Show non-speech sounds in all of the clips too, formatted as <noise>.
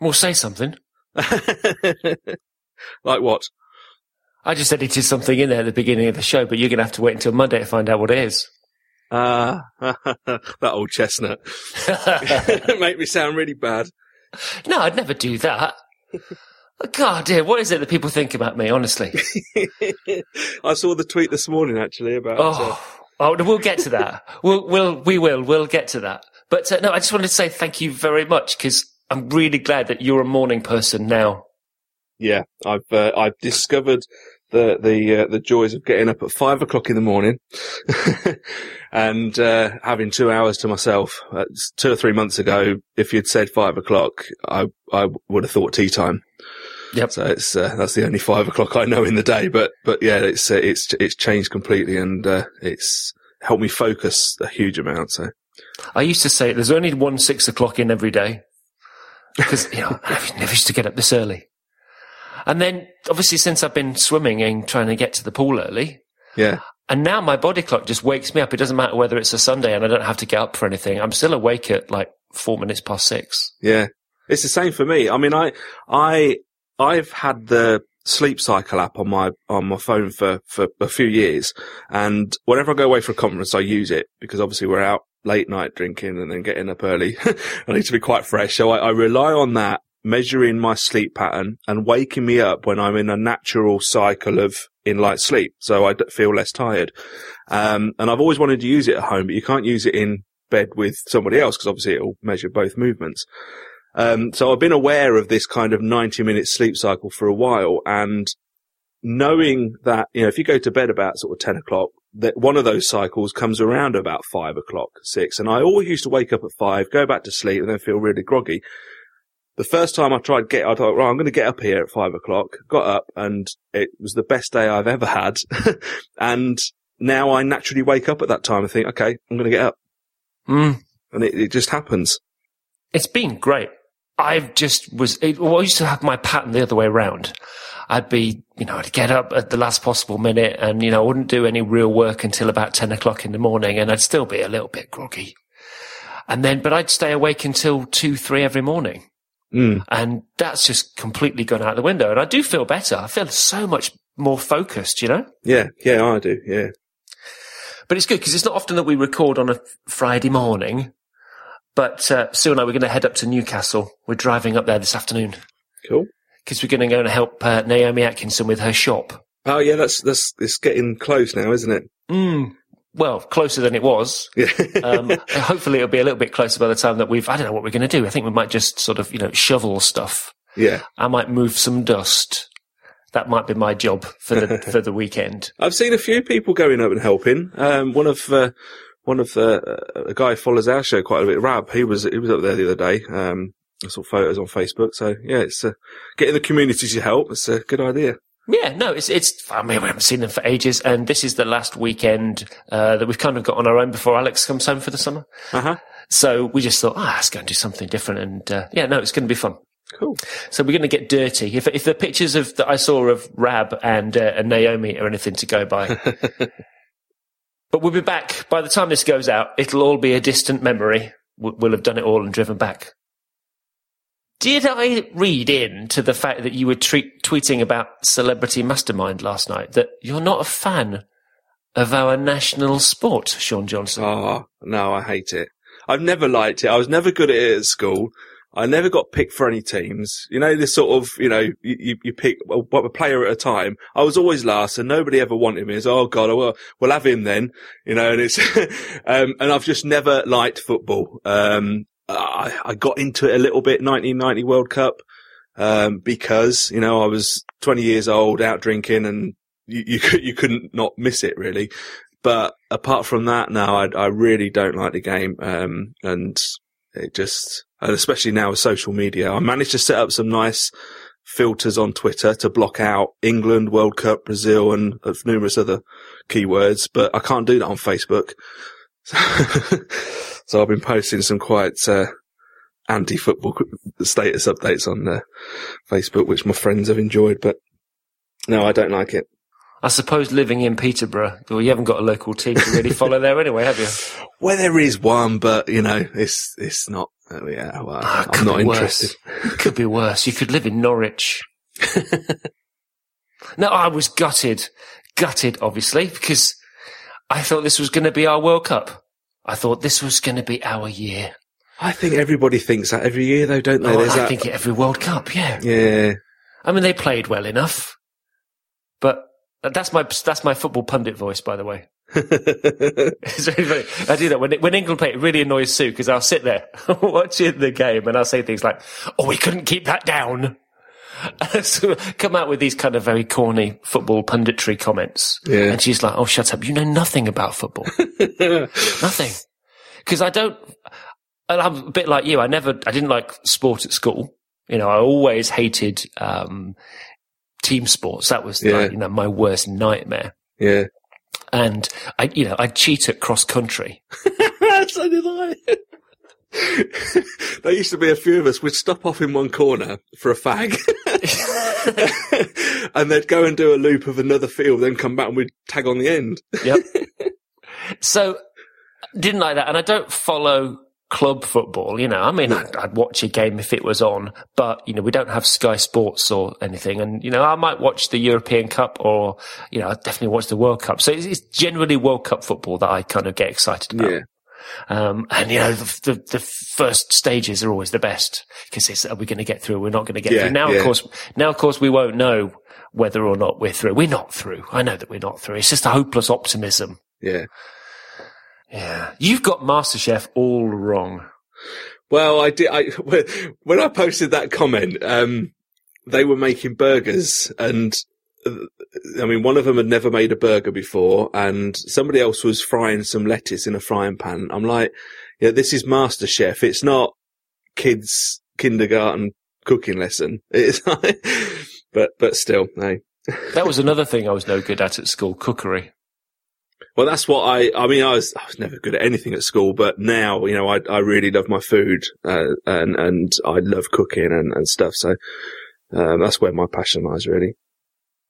Well, say something. <laughs> like what? I just edited something in there at the beginning of the show, but you're going to have to wait until Monday to find out what it is. Ah, <laughs> that old chestnut. <laughs> Make me sound really bad. No, I'd never do that. God, dear, what is it that people think about me? Honestly. I saw the tweet this morning actually about. Oh, oh, we'll get to that. we'll, we'll, we will, we'll get to that. But uh, no, I just wanted to say thank you very much because I'm really glad that you're a morning person now. Yeah, I've uh, I've discovered the the uh, the joys of getting up at five o'clock in the morning <laughs> and uh, having two hours to myself. Uh, two or three months ago, if you'd said five o'clock, I I would have thought tea time. Yep. So it's uh, that's the only five o'clock I know in the day. But but yeah, it's uh, it's it's changed completely, and uh, it's helped me focus a huge amount. So I used to say there's only one six o'clock in every day because you know I never, used to get up this early. And then obviously since I've been swimming and trying to get to the pool early, yeah, and now my body clock just wakes me up. It doesn't matter whether it's a Sunday and I don't have to get up for anything. I'm still awake at like four minutes past six. yeah, it's the same for me. I mean, I I I've had the sleep cycle app on my on my phone for for a few years, and whenever I go away for a conference, I use it because obviously we're out late night drinking and then getting up early. <laughs> I need to be quite fresh, so I, I rely on that measuring my sleep pattern and waking me up when I'm in a natural cycle of in light sleep, so I feel less tired. Um, and I've always wanted to use it at home, but you can't use it in bed with somebody else because obviously it'll measure both movements. Um, so I've been aware of this kind of 90 minute sleep cycle for a while and knowing that, you know, if you go to bed about sort of 10 o'clock, that one of those cycles comes around about five o'clock, six. And I always used to wake up at five, go back to sleep and then feel really groggy. The first time I tried get, I thought, right, I'm going to get up here at five o'clock, got up and it was the best day I've ever had. <laughs> and now I naturally wake up at that time and think, okay, I'm going to get up. Mm. And it, it just happens. It's been great. I've just was, it, well, I used to have my pattern the other way around. I'd be, you know, I'd get up at the last possible minute and, you know, I wouldn't do any real work until about 10 o'clock in the morning and I'd still be a little bit groggy. And then, but I'd stay awake until two, three every morning. Mm. And that's just completely gone out the window. And I do feel better. I feel so much more focused, you know? Yeah. Yeah, I do. Yeah. But it's good because it's not often that we record on a Friday morning. But uh, Sue and I, we're going to head up to Newcastle. We're driving up there this afternoon Cool. Because we're going to go and help uh, Naomi Atkinson with her shop. Oh yeah, that's that's it's getting close now, isn't it? Mm, well, closer than it was. Yeah. <laughs> Um, hopefully, it'll be a little bit closer by the time that we've. I don't know what we're going to do. I think we might just sort of, you know, shovel stuff. yeah. I might move some dust. That might be my job for the <laughs> for the weekend. I've seen a few people going up and helping. Um, one of uh, one of the uh, a guy who follows our show quite a bit. Rab, he was he was up there the other day. Um, I saw photos on Facebook. So yeah, it's uh, getting the community to help. It's a good idea. Yeah, no, it's it's. I mean, we haven't seen them for ages, and this is the last weekend uh, that we've kind of got on our own before Alex comes home for the summer. Uh huh. So we just thought, ah, let's go and do something different, and uh, yeah, no, it's going to be fun. Cool. So we're going to get dirty. If if the pictures of that I saw of Rab and, uh, and Naomi are anything to go by, <laughs> but we'll be back by the time this goes out. It'll all be a distant memory. We- We'll have done it all and driven back. Did I read in to the fact that you were tre- tweeting about Celebrity Mastermind last night that you're not a fan of our national sport, Sean Johnson? Oh no, I hate it. I've never liked it. I was never good at it at school. I never got picked for any teams. You know, this sort of, you know, you, you, pick a, a player at a time. I was always last and nobody ever wanted me. It's, oh God, well, we'll have him then, you know, and it's, <laughs> um, and I've just never liked football. Um, I, I got into it a little bit 1990 World Cup, um, because, you know, I was 20 years old out drinking and you, you, <laughs> could, you couldn't not miss it really. But apart from that, now I, I really don't like the game. Um, and it just, and especially now with social media, I managed to set up some nice filters on Twitter to block out England, World Cup, Brazil, and numerous other keywords, but I can't do that on Facebook. <laughs> so I've been posting some quite uh, anti-football <laughs> status updates on uh, Facebook, which my friends have enjoyed, but no, I don't like it. I suppose living in Peterborough, well, you haven't got a local team to really follow there anyway, have you? <laughs> Well, there is one, but you know, it's it's not Oh, yeah, well, Ah, I'm not interested. could be worse. You could live in Norwich. <laughs> no, I was gutted, gutted, obviously, because I thought this was going to be our World Cup. I thought this was going to be our year. I think everybody thinks that every year, though, don't they? Oh, I that. think every World Cup, yeah. yeah. I mean, they played well enough, but that's my that's my football pundit voice, by the way. <laughs> It's really funny. I do that when when England play. It really annoys Sue because I'll sit there <laughs> watching the game and I'll say things like, "Oh, we couldn't keep that down." <laughs> come out with these kind of very corny football punditry comments, Yeah. and she's like, "Oh, shut up! You know nothing about football, <laughs> nothing." Because I don't. And I'm a bit like you. I never. I didn't like sport at school. You know, I always hated um, team sports. That was Yeah. like, you know my worst nightmare yeah. and I, you know, I'd cheat at cross country. <laughs> so did I. <laughs> there used to be a few of us. We'd stop off in one corner for a fag, <laughs> and they'd go and do a loop of another field, then come back and we'd tag on the end. Yep. <laughs> so didn't like that, and I don't follow club football. You know, I mean, I'd, I'd watch a game if it was on, but you know, we don't have Sky Sports or anything, and you know, I might watch the European Cup or you know, I definitely watch the World Cup. So it's, it's generally World Cup football that I kind of get excited about. Yeah, Um, and you know, the, the, the first stages are always the best because it's, are we going to get through? We're not going to get Yeah, through. Now, yeah. of course, now, of course, we won't know whether or not we're through. We're not through. I know that we're not through. It's just a hopeless optimism. yeah. Yeah. You've got MasterChef all wrong. Well, I did. I <laughs> when I posted that comment, um, they were making burgers, and I mean, one of them had never made a burger before, and somebody else was frying some lettuce in a frying pan. I'm like, yeah, this is Master Chef. It's not kids kindergarten cooking lesson. <laughs> It's like, but but still, no. <laughs> That was another thing I was no good at at school, cookery. Well, that's what I. I mean, I was I was never good at anything at school, but now you know I I really love my food uh, and and I love cooking and, and stuff. So um, that's where my passion lies, really.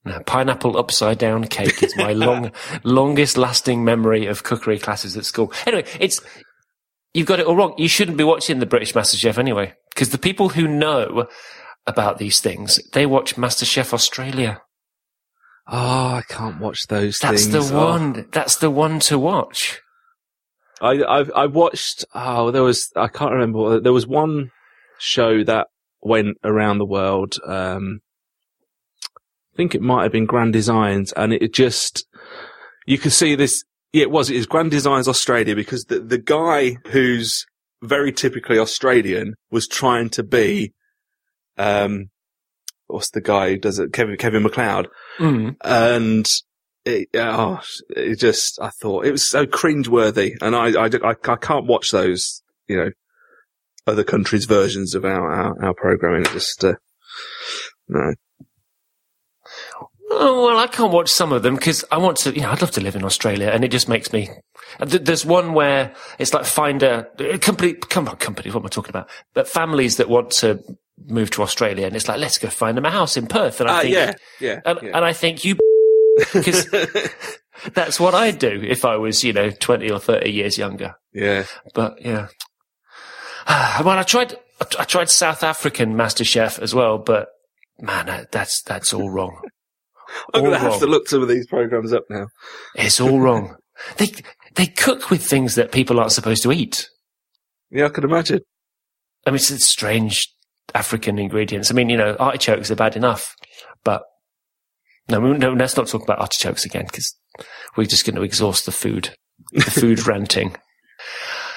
Now, pineapple upside down cake is my <laughs> long, longest lasting memory of cookery classes at school. Anyway, it's, you've got it all wrong. You shouldn't be watching the British MasterChef anyway, because the people who know about these things, they watch MasterChef Australia. Oh, I can't watch those That's things. the Oh. one, that's the one to watch. I I've, I watched. Oh, there was I can't remember. There was one show that went around the world. Um, I think it might have been Grand Designs, and it just you could see this. Yeah, it was. It is Grand Designs Australia because the the guy who's very typically Australian was trying to be, um, what's the guy who does it? Kevin Kevin McCloud Mm. and it, oh, it just, I thought it was so cringeworthy, and I, I, I, can't watch those, you know, other countries' versions of our, our, our programming. It just, uh, no. Oh, well, I can't watch some of them because I want to, you know, I'd love to live in Australia and it just makes me, there's one where it's like find a, company, come on, companies, what am I talking about? But families that want to move to Australia and it's like, let's go find them a house in Perth. And I Ah, think, yeah, yeah, and, yeah. and I think you, <laughs> because <laughs> that's what I'd do if I was, you know, 20 or 30 years younger. yeah. But yeah. <sighs> well, I tried, I tried South African MasterChef as well, but man, that's, that's all wrong. I'm going to have to look some of these programs up now. It's all wrong. <laughs> They they cook with things that people aren't supposed to eat. Yeah, I can imagine. I mean, it's, it's strange African ingredients. I mean, you know, artichokes are bad enough, but no, no, let's not talk about artichokes again because we're just going to exhaust the food, the <laughs> food ranting.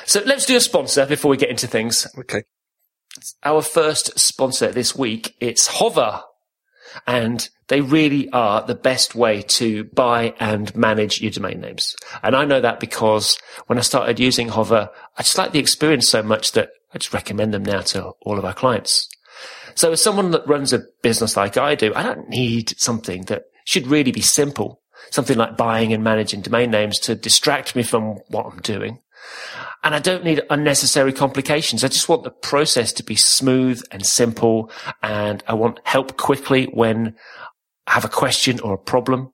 So let's do a sponsor before we get into things. Okay. Our first sponsor this week, it's Hover. And they really are the best way to buy and manage your domain names. And I know that because when I started using Hover, I just like the experience so much that I just recommend them now to all of our clients. So as someone that runs a business like I do, I don't need something that should really be simple. Something like buying and managing domain names to distract me from what I'm doing. And I don't need unnecessary complications. I just want the process to be smooth and simple. And I want help quickly when I have a question or a problem.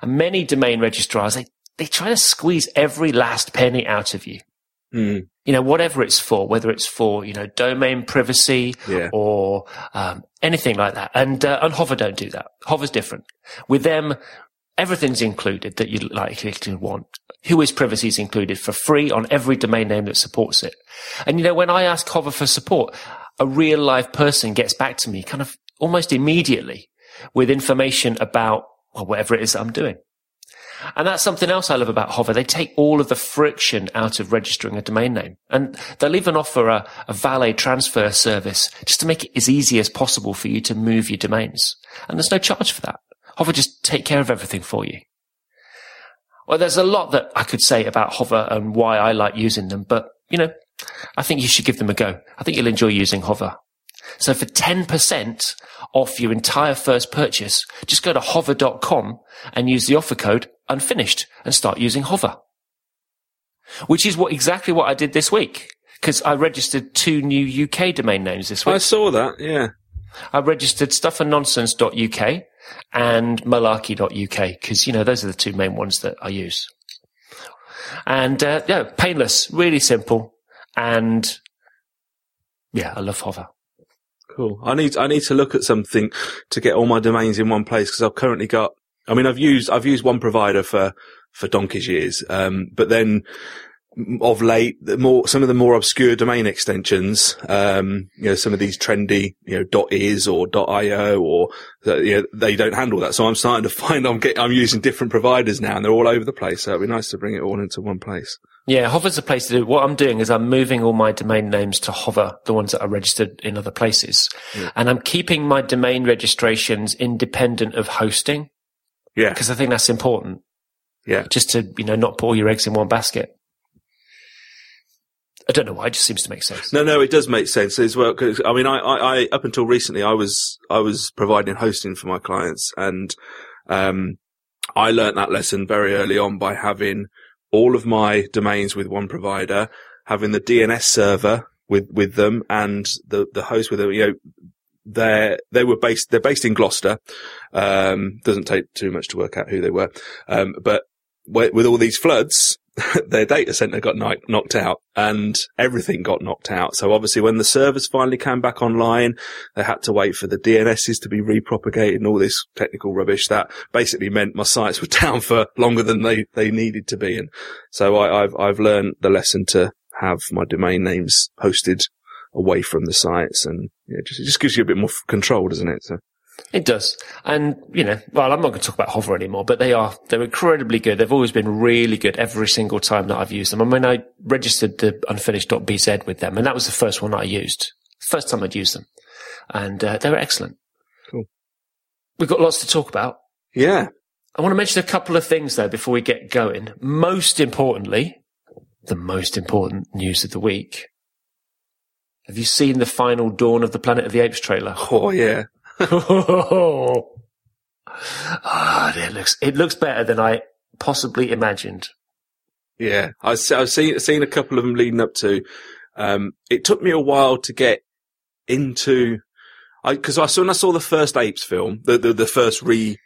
And many domain registrars, they, they try to squeeze every last penny out of you. Hmm. You know, whatever it's for, whether it's for, you know, domain privacy Yeah. or um, anything like that. And, uh, and Hover don't do that. Hover's different. With them, everything's included that you'd likely to want. Privacy is included for free on every domain name that supports it. And you know, when I ask Hover for support, a real live person gets back to me kind of almost immediately with information about well, whatever it is that I'm doing. And that's something else I love about Hover. They take all of the friction out of registering a domain name. And they'll even offer a, a valet transfer service just to make it as easy as possible for you to move your domains. And there's no charge for that. Hover just take care of everything for you. Well, there's a lot that I could say about Hover and why I like using them, but you know, I think you should give them a go. I think you'll enjoy using Hover. So for 10% off your entire first purchase, just go to hover.com and use the offer code unfinished and start using Hover. Which is what exactly what I did this week because I registered two new UK domain names this week. I saw that. Yeah. I registered stuffandnonsense.uk and malarkey.uk because, you know, those are the two main ones that I use. And, uh, yeah, painless, really simple. And yeah, I love Hover. Cool. I need I need to look at something to get all my domains in one place because I've currently got. I mean, I've used I've used one provider for for donkey's years, um, but then of late, the more some of the more obscure domain extensions, um, you know, some of these trendy, you know, dot .is or dot .io or uh, you know, they don't handle that. So I'm starting to find I'm getting I'm using different providers now, and they're all over the place. So it'd be nice to bring it all into one place. Yeah, Hover's a place to do. What I'm doing is I'm moving all my domain names to Hover, the ones that are registered in other places. Yeah. And I'm keeping my domain registrations independent of hosting Yeah, because I think that's important yeah. just to, you know, not put all your eggs in one basket. I don't know why. It just seems to make sense. No, no, it does make sense as well. Cause, I mean, I, I, I, up until recently, I was, I was providing hosting for my clients and, um, I learnt that lesson very early on by having all of my domains with one provider, having the DNS server with, with them and the, the host with them, you know, they they were based, they're based in Gloucester. Um, doesn't take too much to work out who they were. Um, but with, with all these floods, <laughs> their data center got kni- knocked out and everything got knocked out. So obviously when the servers finally came back online, they had to wait for the DNSs to be repropagated and all this technical rubbish that basically meant my sites <laughs> were down for longer than they, they needed to be. And so I, I've, I've learned the lesson to have my domain names hosted away from the sites and yeah, just, it just gives you a bit more control, doesn't it? So. It does. And, you know, well, I'm not going to talk about Hover anymore, but they are, they're incredibly good. They've always been really good every single time that I've used them. I mean, I registered the unfinished.bz with them and that was the first one I used. First time I'd used them. And uh, they were excellent. Cool. We've got lots to talk about. Yeah. I want to mention a couple of things though before we get going. Most importantly, the most important news of the week. Have you seen the final Dawn of the Planet of the Apes trailer? Oh yeah. Oh, <laughs> it looks it looks better than I possibly imagined. Yeah, I se- I've seen seen a couple of them leading up to. Um, it took me a while to get into, because I, saw when I saw the first Apes film, the the, the first re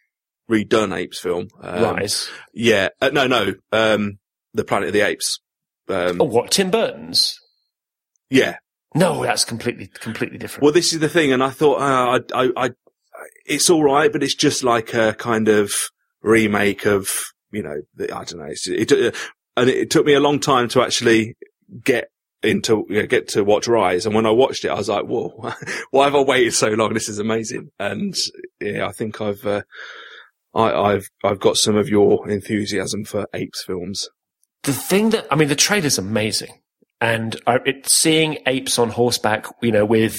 redone Apes film. Um, Rise. Yeah, uh, no, no, um, the Planet of the Apes. Um, Oh, what Tim Burton's? yeah. No, that's completely completely different. Well, this is the thing, and I thought, uh, I, I, I, it's all right, but it's just like a kind of remake of, you know, the, I don't know. It's, it, uh, and it took me a long time to actually get into, you know, get to watch Rise. And when I watched it, I was like, whoa, <laughs> why have I waited so long? This is amazing. And yeah, I think I've, uh, I, I've, I've got some of your enthusiasm for apes films. the thing that I mean, the trailer's amazing, and I, it, seeing apes on horseback, you know, with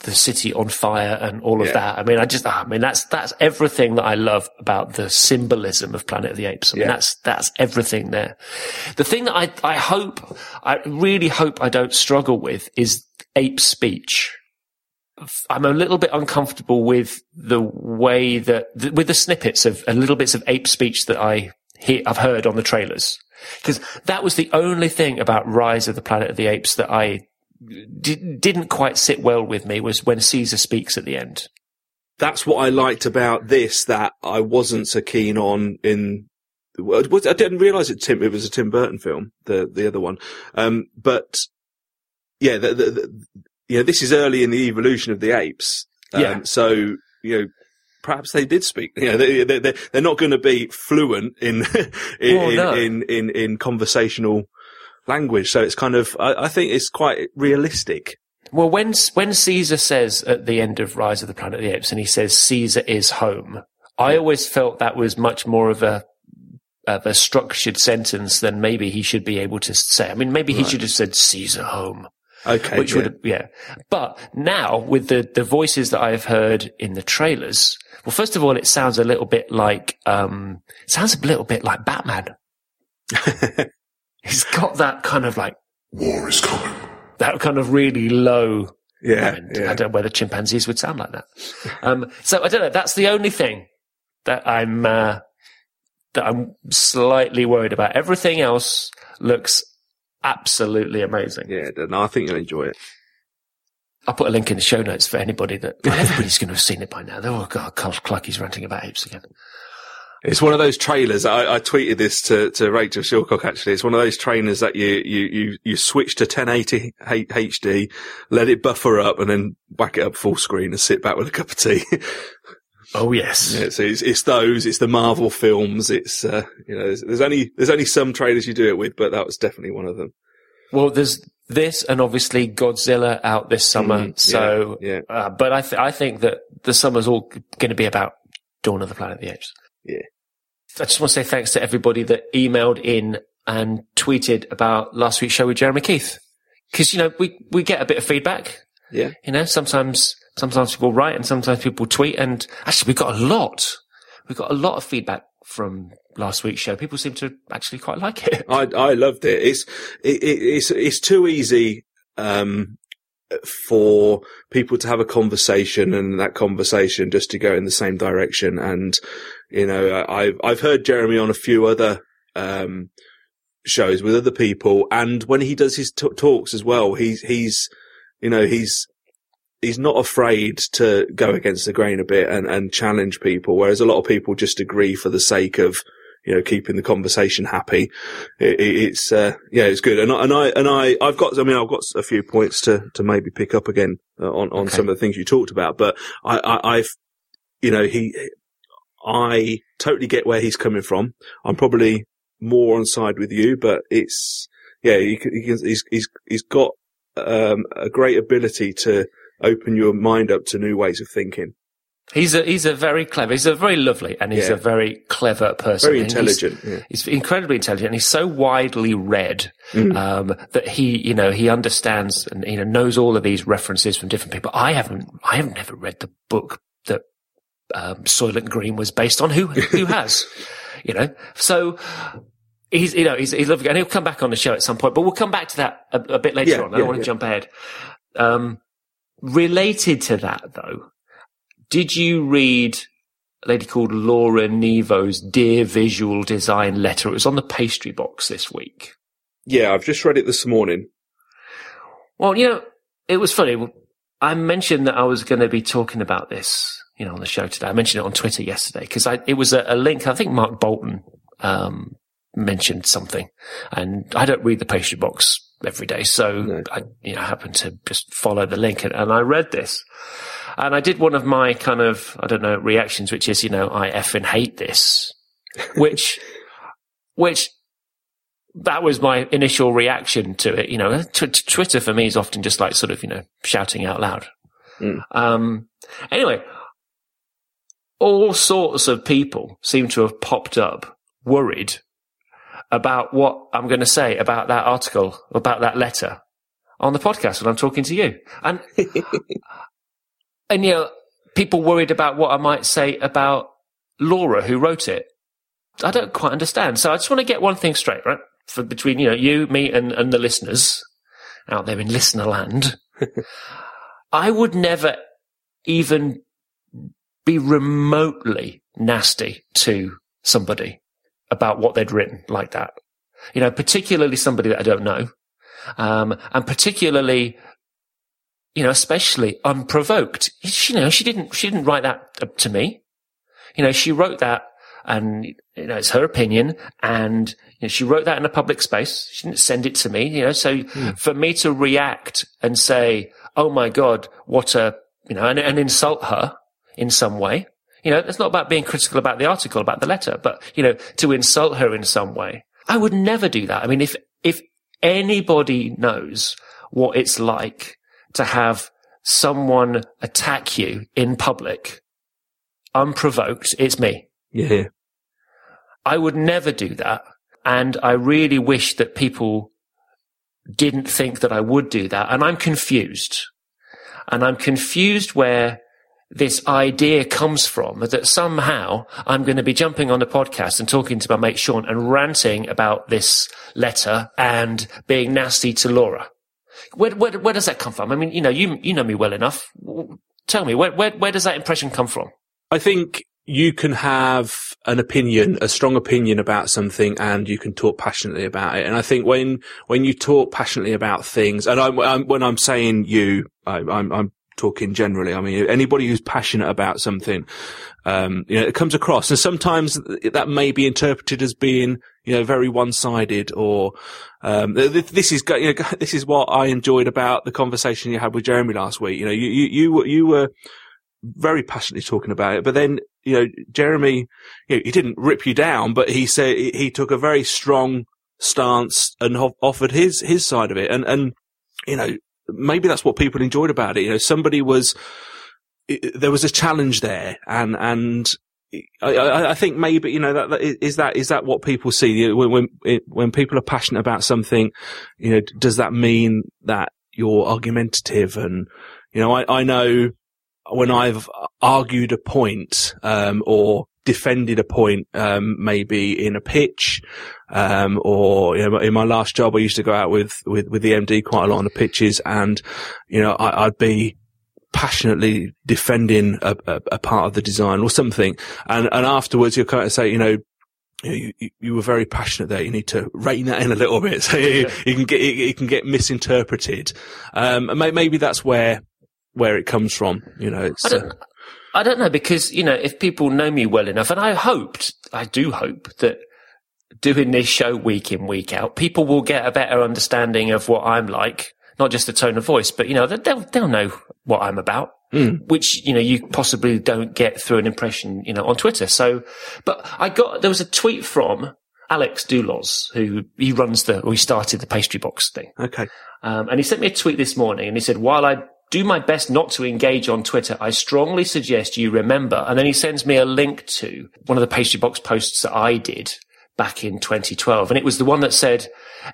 the city on fire and all of Yeah. that. I mean, I just, ah, I mean, that's that's everything that I love about the symbolism of Planet of the Apes. I mean, Yeah. that's that's everything there. The thing that I I hope, I really hope I don't struggle with is ape speech. I'm a little bit uncomfortable with the way that, with the snippets of, little bits of ape speech that I hear, I've heard on the trailers. Because that was the only thing about Rise of the Planet of the Apes that I di- didn't quite sit well with me was when Caesar speaks at the end. that's what I liked about this that I wasn't so keen on in I didn't realise it. Tim, it was a Tim Burton film, the the other one. Um, but yeah, the, the, the, you know, this is early in the evolution of the apes. Um, Yeah. So you know, perhaps they did speak. You know, they, they, they- they're not going to be fluent in <laughs> in, Oh, in, no. in, in in conversational language. So it's kind of. I, I think it's quite realistic. Well, when when Caesar says at the end of Rise of the Planet of the Apes, and he says Caesar is home, I always felt that was much more of a of a structured sentence than maybe he should be able to say. I mean, maybe he Right. should have said Caesar home, Okay. which yeah. would have, yeah. But now with the the voices that I've heard in the trailers, well, first of all, it sounds a little bit like um, sounds a little bit like Batman. <laughs> He's got that kind of like War is coming. that kind of really low yeah. I, yeah. I don't know whether chimpanzees would sound like that. Um, so I don't know. That's the only thing that I'm uh, that I'm slightly worried about. Everything else looks absolutely amazing. Yeah, no, I think you'll enjoy it. I'll put a link in the show notes for anybody that well, everybody's going to have seen it by now. They're, oh god, Carl Clucky's ranting about apes again. It's one of those trailers. I, I tweeted this to, to Rachel Shillcock. Actually, it's one of those trainers that you you you you switch to 1080 HD, let it buffer up, and then whack it up full screen and sit back with a cup of tea. <laughs> Oh yes, yeah, so it's, it's those. It's the Marvel films. It's uh, you know, there's, there's only there's only some trailers you do it with, but that was definitely one of them. Well, there's this and obviously Godzilla out this summer. Mm, so, yeah, Uh, but I th- I think that the summer's all going to be about Dawn of the Planet of the Apes. Yeah. I just want to say thanks to everybody that emailed in and tweeted about last week's show with Jeremy Keith. Because, you know, we, we get a bit of feedback. Yeah. You know, sometimes, sometimes people write and sometimes people tweet. And actually, we got a lot. We got a lot of feedback from last week's show. People seem to actually quite like it. I I loved it. It's it, it, it's it's too easy um, for people to have a conversation and that conversation just to go in the same direction. And you know, I've I've heard Jeremy on a few other um, shows with other people, and when he does his t- talks as well, he's he's you know he's he's not afraid to go against the grain a bit and, and challenge people, whereas a lot of people just agree for the sake of you know keeping the conversation happy. It, it, it's uh, yeah, it's good. And I, and I and I I've got I mean I've got a few points to to maybe pick up again uh, on on Okay. some of the things you talked about, but I, I I've you know he I totally get where he's coming from. I'm probably more on side with you, but it's yeah, he, he he's he's he's got um, a great ability to open your mind up to new ways of thinking. He's a, he's a very clever, he's a very lovely and he's Yeah. a very clever person. Very And he's- intelligent. Yeah. He's incredibly intelligent. And He's so widely read Mm. um, that he, you know, he understands and you know knows all of these references from different people. I haven't, I have never read the book that um, Soylent Green was based on. Who who <laughs> has, you know? So he's, you know, he's he's lovely, and he'll come back on the show at some point. But we'll come back to that a, a bit later Yeah, on. I don't want to jump ahead. Um, related to that, though, did you read? a lady called Laura Nevo's Dear Visual Design letter. It was on the pastry box this week. yeah, I've just read it this morning. Well, you know, it was funny. I mentioned that I was going to be talking about this, you know, on the show today. I mentioned it on Twitter yesterday because it was a, a link. I think Mark Boulton um, mentioned something, and I don't read the pastry box every day, so No. I, you know, happened to just follow the link, and, and I read this, and I did one of my kind of I don't know reactions, which is you know I effing hate this, <laughs> which, which that was my initial reaction to it. You know, t- t- Twitter for me is often just like sort of, you know, shouting out loud. Mm. Um, anyway, all sorts of people seem to have popped up worried about what I'm going to say about that article, about that letter on the podcast when I'm talking to you. And, <laughs> and you know, people worried about what I might say about Laura who wrote it. I don't quite understand. So I just want to get one thing straight, right? For between, you know, you, me and, and the listeners out there in listener land. <laughs> I would never even be remotely nasty to somebody about what they'd written like that. You know, particularly somebody that I don't know. Um, and particularly, you know, especially unprovoked. She, you know, she didn't, she didn't write that to me. You know, she wrote that and you know it's her opinion, and you know, she wrote that in a public space. She didn't send it to me, you know. So mm. for me to react and say, "Oh my God, what a," you know, and, and insult her in some way, you know, it's not about being critical about the article, about the letter, but you know, to insult her in some way, I would never do that. I mean, if if anybody knows what it's like to have someone attack you in public unprovoked, it's me. Yeah. I would never do that. And I really wish that people didn't think that I would do that. And I'm confused. And I'm confused where this idea comes from that somehow I'm going to be jumping on a podcast and talking to my mate Sean and ranting about this letter and being nasty to Laura. Where, where, where does that come from? I mean, you know, you, you know me well enough. Tell me, where, where, where does that impression come from? I think you can have an opinion, a strong opinion about something, and you can talk passionately about it. And I think when when you talk passionately about things, and I'm, I'm, when I'm saying you, I, I'm, I'm talking generally. I mean, anybody who's passionate about something, um, you know, it comes across. And sometimes that may be interpreted as being, you know, very one-sided or, um, this is, you know, <laughs> this is what I enjoyed about the conversation you had with Jeremy last week. You know, you, you, you, were, you were very passionately talking about it, but then, you know, Jeremy, you know, he didn't rip you down, but he said he took a very strong stance and offered his, his side of it. And, and, you know, maybe that's what people enjoyed about it. You know, somebody was, there was a challenge there and, and I, I, think maybe, you know, that, that is that, is that what people see when, when, when people are passionate about something, you know, does that mean that you're argumentative and, you know, I, I know when I've argued a point, um, or defended a point, um, maybe in a pitch, um, or you know, in my last job, I used to go out with, with, with the MD quite a lot on the pitches and, you know, I, would be passionately defending a, a, a, part of the design or something. And, and afterwards you'll kind of say, you know, you, you, you, were very passionate there. You need to rein that in a little bit so you, you can get, it, it, can get misinterpreted. Um, maybe that's where, where it comes from. You know, it's, I don't, uh, I don't know because, you know, if people know me well enough, and I hoped, I do hope that doing this show week in, week out, people will get a better understanding of what I'm like, not just the tone of voice, but, you know, they'll, they'll know what I'm about. Mm. Which, you know, you possibly don't get through an impression, you know, on Twitter. So, but I got, there was a tweet from Alex Duloz, who he runs the, or he started the pastry box thing. Okay. Um, and he sent me a tweet this morning and he said, while I do my best not to engage on Twitter. I strongly suggest you remember. And then he sends me a link to one of the pastry box posts that I did back in 2012. And it was the one that said,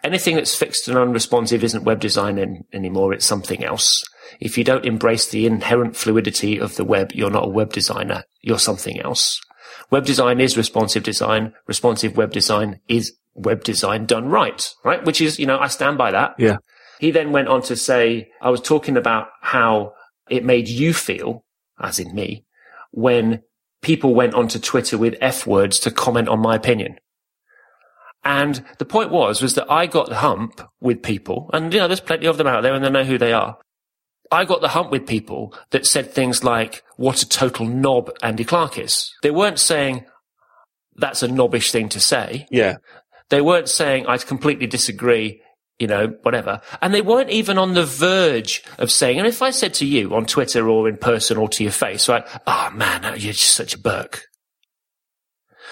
anything that's fixed and unresponsive isn't web design in, anymore. It's something else. If you don't embrace the inherent fluidity of the web, you're not a web designer. You're something else. Web design is responsive design. Responsive web design is web design done right, right? Which is, you know, I stand by that. Yeah. He then went on to say, I was talking about how it made you feel, as in me, when people went onto Twitter with F words to comment on my opinion. And the point was, was that I got the hump with people, and you know, there's plenty of them out there and they know who they are. I got the hump with people that said things like, what a total knob Andy Clarke is. They weren't saying, that's a knobbish thing to say. Yeah. They weren't saying, I completely disagree you know, whatever. And they weren't even on the verge of saying, and if I said to you on Twitter or in person or to your face, right, oh man, you're just such a berk.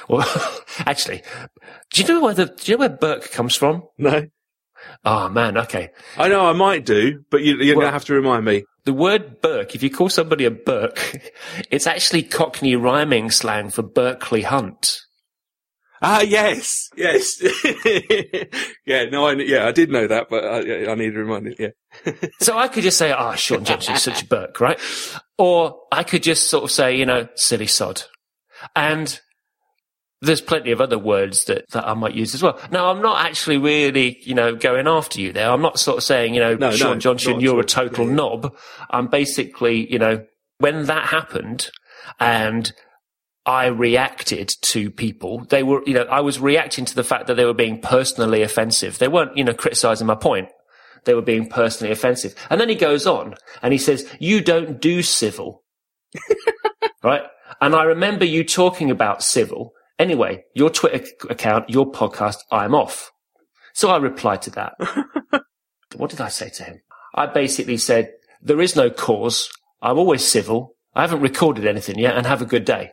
Well, <laughs> actually, do you know where the, do you know where berk comes from? No. Oh man, okay. I know I might do, but you, are well, going to have to remind me. The word berk, if you call somebody a berk, <laughs> it's actually Cockney rhyming slang for Berkeley Hunt. Ah, yes, yes. <laughs> yeah, no, I, yeah, I did know that, but I, I need to remind it, yeah. <laughs> so I could just say, oh, Sean Johnson's such a berk, right? Or I could just sort of say, you know, silly sod. And there's plenty of other words that, that I might use as well. Now, I'm not actually really, you know, going after you there. I'm not sort of saying, you know, no, Sean no, Johnson, you're a total yeah. knob. I'm basically, you know, when that happened and I reacted to people. They were, you know, I was reacting to the fact that they were being personally offensive. They weren't, you know, criticizing my point. They were being personally offensive. And then he goes on and he says, you don't do civil. <laughs> right? And I remember you talking about civil Anyway, your Twitter account, your podcast, I'm off. So I replied to that. <laughs> what did I say to him? I basically said, there is no cause. I'm always civil. I haven't recorded anything yet and have a good day.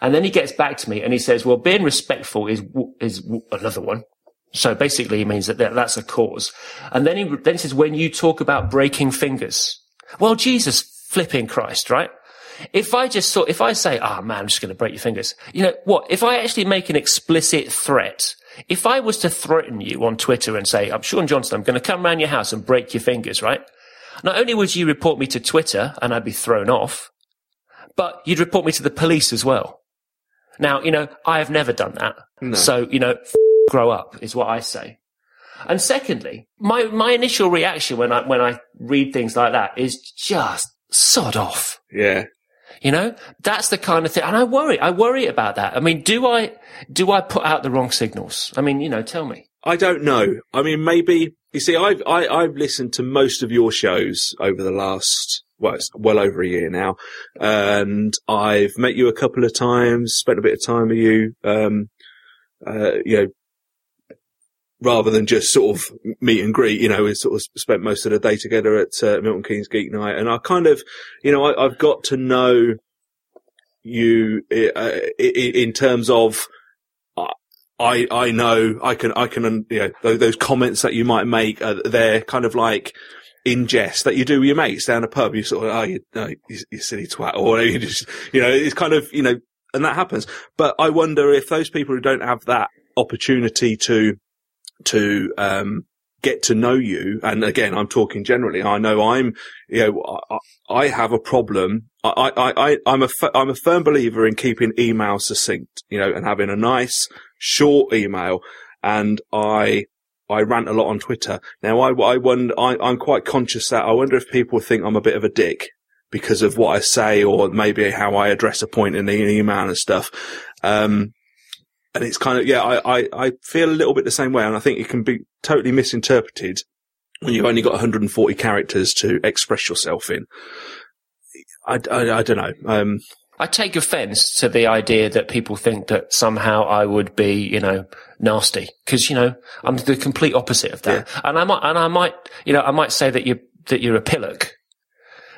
And then he gets back to me and he says, well, being respectful is, is another one. So basically he means that that's a cause. And then he, then he says, when you talk about breaking fingers, well, Jesus flipping Christ, right? If I just sort, if I say, oh man, I'm just going to break your fingers, you know what? If I actually make an explicit threat, if I was to threaten you on Twitter and say, I'm Sean Johnson, I'm going to come around your house and break your fingers, right? Not only would you report me to Twitter and I'd be thrown off, but you'd report me to the police as well. Now, you know, I have never done that. No. So, you know, f- grow up is what I say. And secondly, my, my initial reaction when I, when I read things like that is just sod off. Yeah. You know, that's the kind of thing. And I worry, I worry about that. I mean, do I, do I put out the wrong signals? I mean, you know, tell me. I don't know. I mean, maybe, you see, I've, I, have i have listened to most of your shows over the last, well, it's well over a year now. And I've met you a couple of times, spent a bit of time with you, um, uh, you know, rather than just sort of meet and greet, you know, we sort of spent most of the day together at uh, Milton Keynes Geek Night. And I kind of, you know, I, have got to know you uh, in terms of, I, I know I can, I can, you know, those comments that you might make, uh, they're kind of like, in jest that you do with your mates down a pub. You sort of, oh, you, oh, you, you silly twat, or <laughs> you just, you know, it's kind of, you know, and that happens. But I wonder if those people who don't have that opportunity to to um, get to know you, and again, I'm talking generally. I know I'm, you know, I, I have a problem. I, I, I, I'm a, I'm a firm believer in keeping emails succinct, you know, and having a nice short email. And I, I rant a lot on Twitter. Now, I, I wonder, I, I'm quite conscious that I wonder if people think I'm a bit of a dick because of what I say or maybe how I address a point in the email and stuff. Um, and it's kind of yeah, I, I, I feel a little bit the same way, and I think it can be totally misinterpreted when you've only got 140 characters to express yourself in. I, I, I don't know. Um, I take offence to the idea that people think that somehow I would be, you know, nasty because you know I'm the complete opposite of that, yeah. and I might and I might, you know, I might say that you that you're a pillock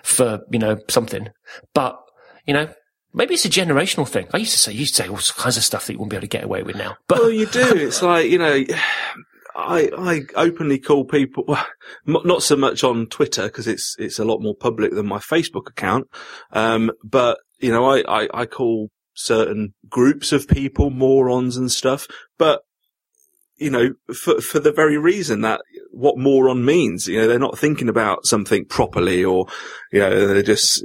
for you know something, but you know Maybe it's a generational thing. I used to say, you used to say all kinds of stuff that you won't be able to get away with now. But well, you do. It's like you know, I I openly call people <laughs> well, not so much on Twitter because it's it's a lot more public than my Facebook account. Um, but you know, I, I I call certain groups of people morons and stuff. But you know, for, for the very reason that what moron means, you know, they're not thinking about something properly or, you know, they're just,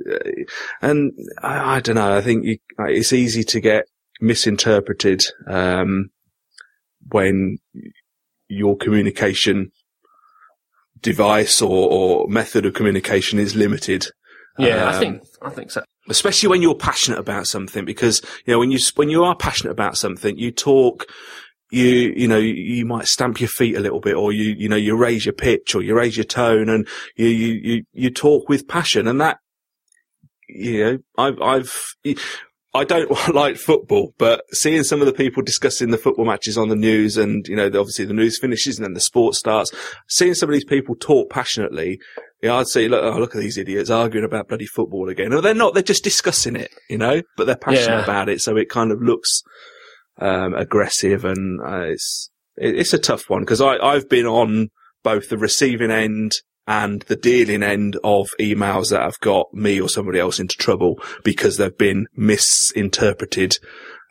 and I, I don't know, I think you, it's easy to get misinterpreted, um, when your communication device or, or method of communication is limited. Yeah, um, I think, I think so. Especially when you're passionate about something because, you know, when you, when you are passionate about something, you talk, you you know you might stamp your feet a little bit or you you know you raise your pitch or you raise your tone and you you you, you talk with passion and that you know I've I've I don't <laughs> like football, but seeing some of the people discussing the football matches on the news and, you know, obviously the news finishes and then the sport starts, seeing some of these people talk passionately, you know, I'd say, look, oh, look at these idiots arguing about bloody football again. No, they're not, they're just discussing it, you know, but they're passionate yeah. about it. So it kind of looks, um, aggressive, and uh, it's it's a tough one because I I've been on both the receiving end and the dealing end of emails that have got me or somebody else into trouble because they've been misinterpreted,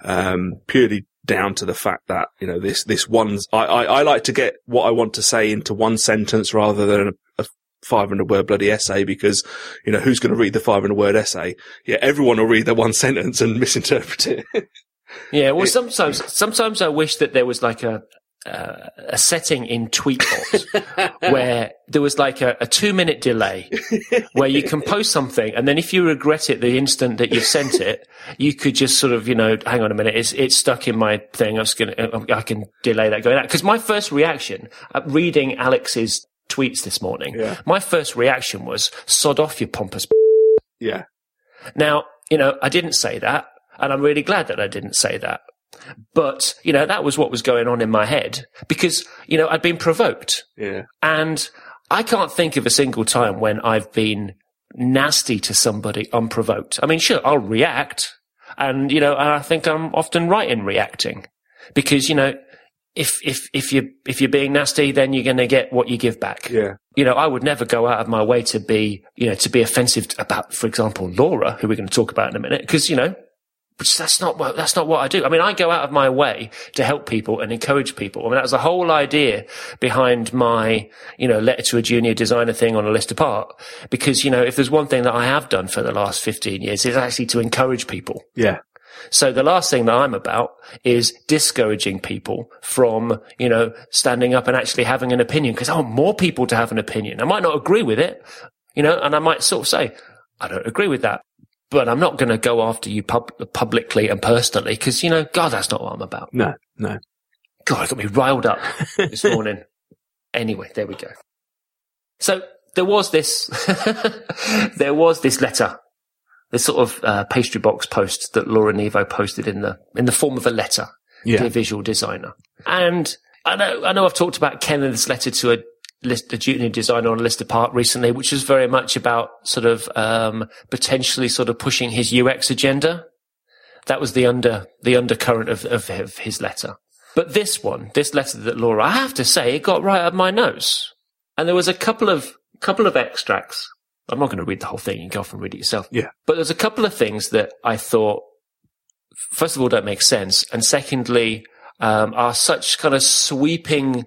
um, purely down to the fact that, you know, this, this one's, I, I, I like to get what I want to say into one sentence rather than a, a 500 word bloody essay because, you know, who's going to read the 500 word essay? Yeah, everyone will read the one <laughs> sentence and misinterpret it. Yeah, well, sometimes sometimes I wish that there was like a uh, a setting in Tweetbot <laughs> where there was like a, a, two minute delay where you can post something and then if you regret it the instant that you've sent it, you could just sort of, you know, hang on a minute, it's, it's stuck in my thing. I was going to, I can delay that going out. Cause my first reaction at reading Alex's tweets this morning, yeah. my first reaction was sod off your pompous. Yeah. Now, you know, I didn't say that. And I'm really glad that I didn't say that. But, you know, that was what was going on in my head because, you know, I'd been provoked. Yeah. And I can't think of a single time when I've been nasty to somebody unprovoked. I mean, sure, I'll react. And, you know, and I think I'm often right in reacting because, you know, if, if, if you, if you're being nasty, then you're going to get what you give back. Yeah. You know, I would never go out of my way to be, you know, to be offensive about, for example, Laura, who we're going to talk about in a minute, because, you know, but that's not what, that's not what I do. I mean, I go out of my way to help people and encourage people. I mean, that was the whole idea behind my, you know, letter to a junior designer thing on a list apart. Because, you know, if there's one thing that I have done for the last 15 years is actually to encourage people. Yeah. So the last thing that I'm about is discouraging people from, you know, standing up and actually having an opinion because I want more people to have an opinion. I might not agree with it, you know, and I might sort of say, I don't agree with that but I'm not going to go after you pub- publicly and personally because, you know, God, that's not what I'm about. No, no. God, it got me riled up <laughs> this morning. anyway, there we go. So there was this, <laughs> there was this letter, this sort of uh, pastry box post that Laura Nevo posted in the, in the form of a letter Yeah. to a visual designer. And I know, I know I've talked about Kenneth's letter to a list, a junior designer on a list apart recently, which was very much about sort of, um, potentially sort of pushing his UX agenda. That was the under, the undercurrent of, of, of his letter. But this one, this letter that Laura, I have to say, it got right up my nose. And there was a couple of, couple of extracts. I'm not going to read the whole thing. You can go off and read it yourself. Yeah. But there's a couple of things that I thought, first of all, don't make sense. And secondly, um, are such kind of sweeping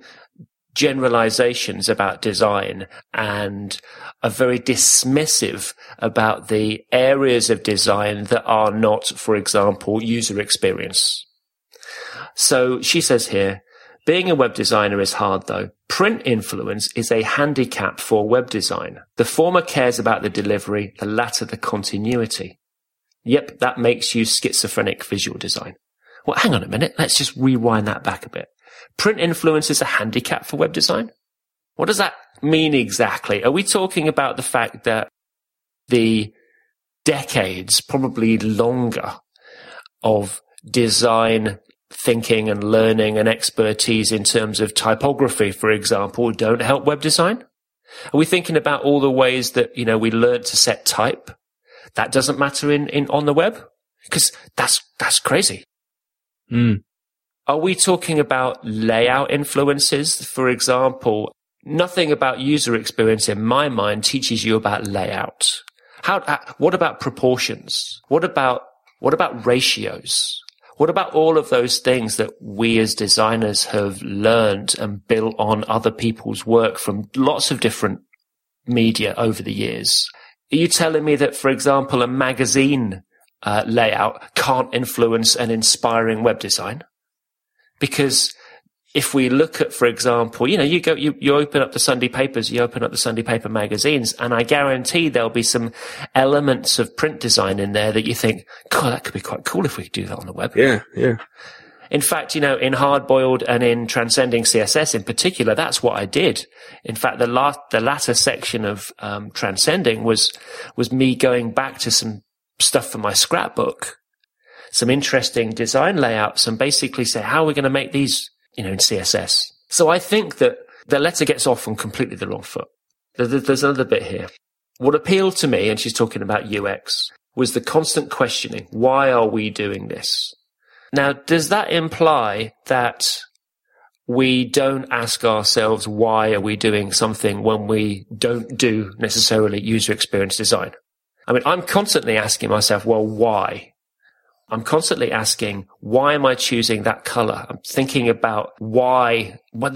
generalizations about design and are very dismissive about the areas of design that are not, for example, user experience. So she says here, being a web designer is hard though. Print influence is a handicap for web design. The former cares about the delivery, the latter the continuity. Yep, that makes you schizophrenic visual design. Well, hang on a minute. Let's just rewind that back a bit. Print influence is a handicap for web design. What does that mean exactly? Are we talking about the fact that the decades, probably longer, of design thinking and learning and expertise in terms of typography, for example, don't help web design? Are we thinking about all the ways that, you know, we learn to set type? That doesn't matter in, in on the web? Because that's, that's crazy. Mm. Are we talking about layout influences? For example, nothing about user experience in my mind teaches you about layout. How, uh, what about proportions? What about, what about ratios? What about all of those things that we as designers have learned and built on other people's work from lots of different media over the years? Are you telling me that, for example, a magazine uh, layout can't influence an inspiring web design? Because if we look at, for example, you know, you go, you, you open up the Sunday papers, you open up the Sunday paper magazines, and I guarantee there'll be some elements of print design in there that you think, God, that could be quite cool if we could do that on the web. Yeah, yeah. In fact, you know, in hard boiled and in transcending CSS in particular, that's what I did. In fact, the last, the latter section of, um, transcending was, was me going back to some stuff for my scrapbook, some interesting design layouts and basically say, how are we going to make these, you know, in CSS? So I think that the letter gets off on completely the wrong foot. There's another bit here. What appealed to me, and she's talking about UX, was the constant questioning. Why are we doing this? Now, does that imply that we don't ask ourselves why are we doing something when we don't do necessarily user experience design? I mean, I'm constantly asking myself, well, why? I'm constantly asking, why am I choosing that color? I'm thinking about why, well,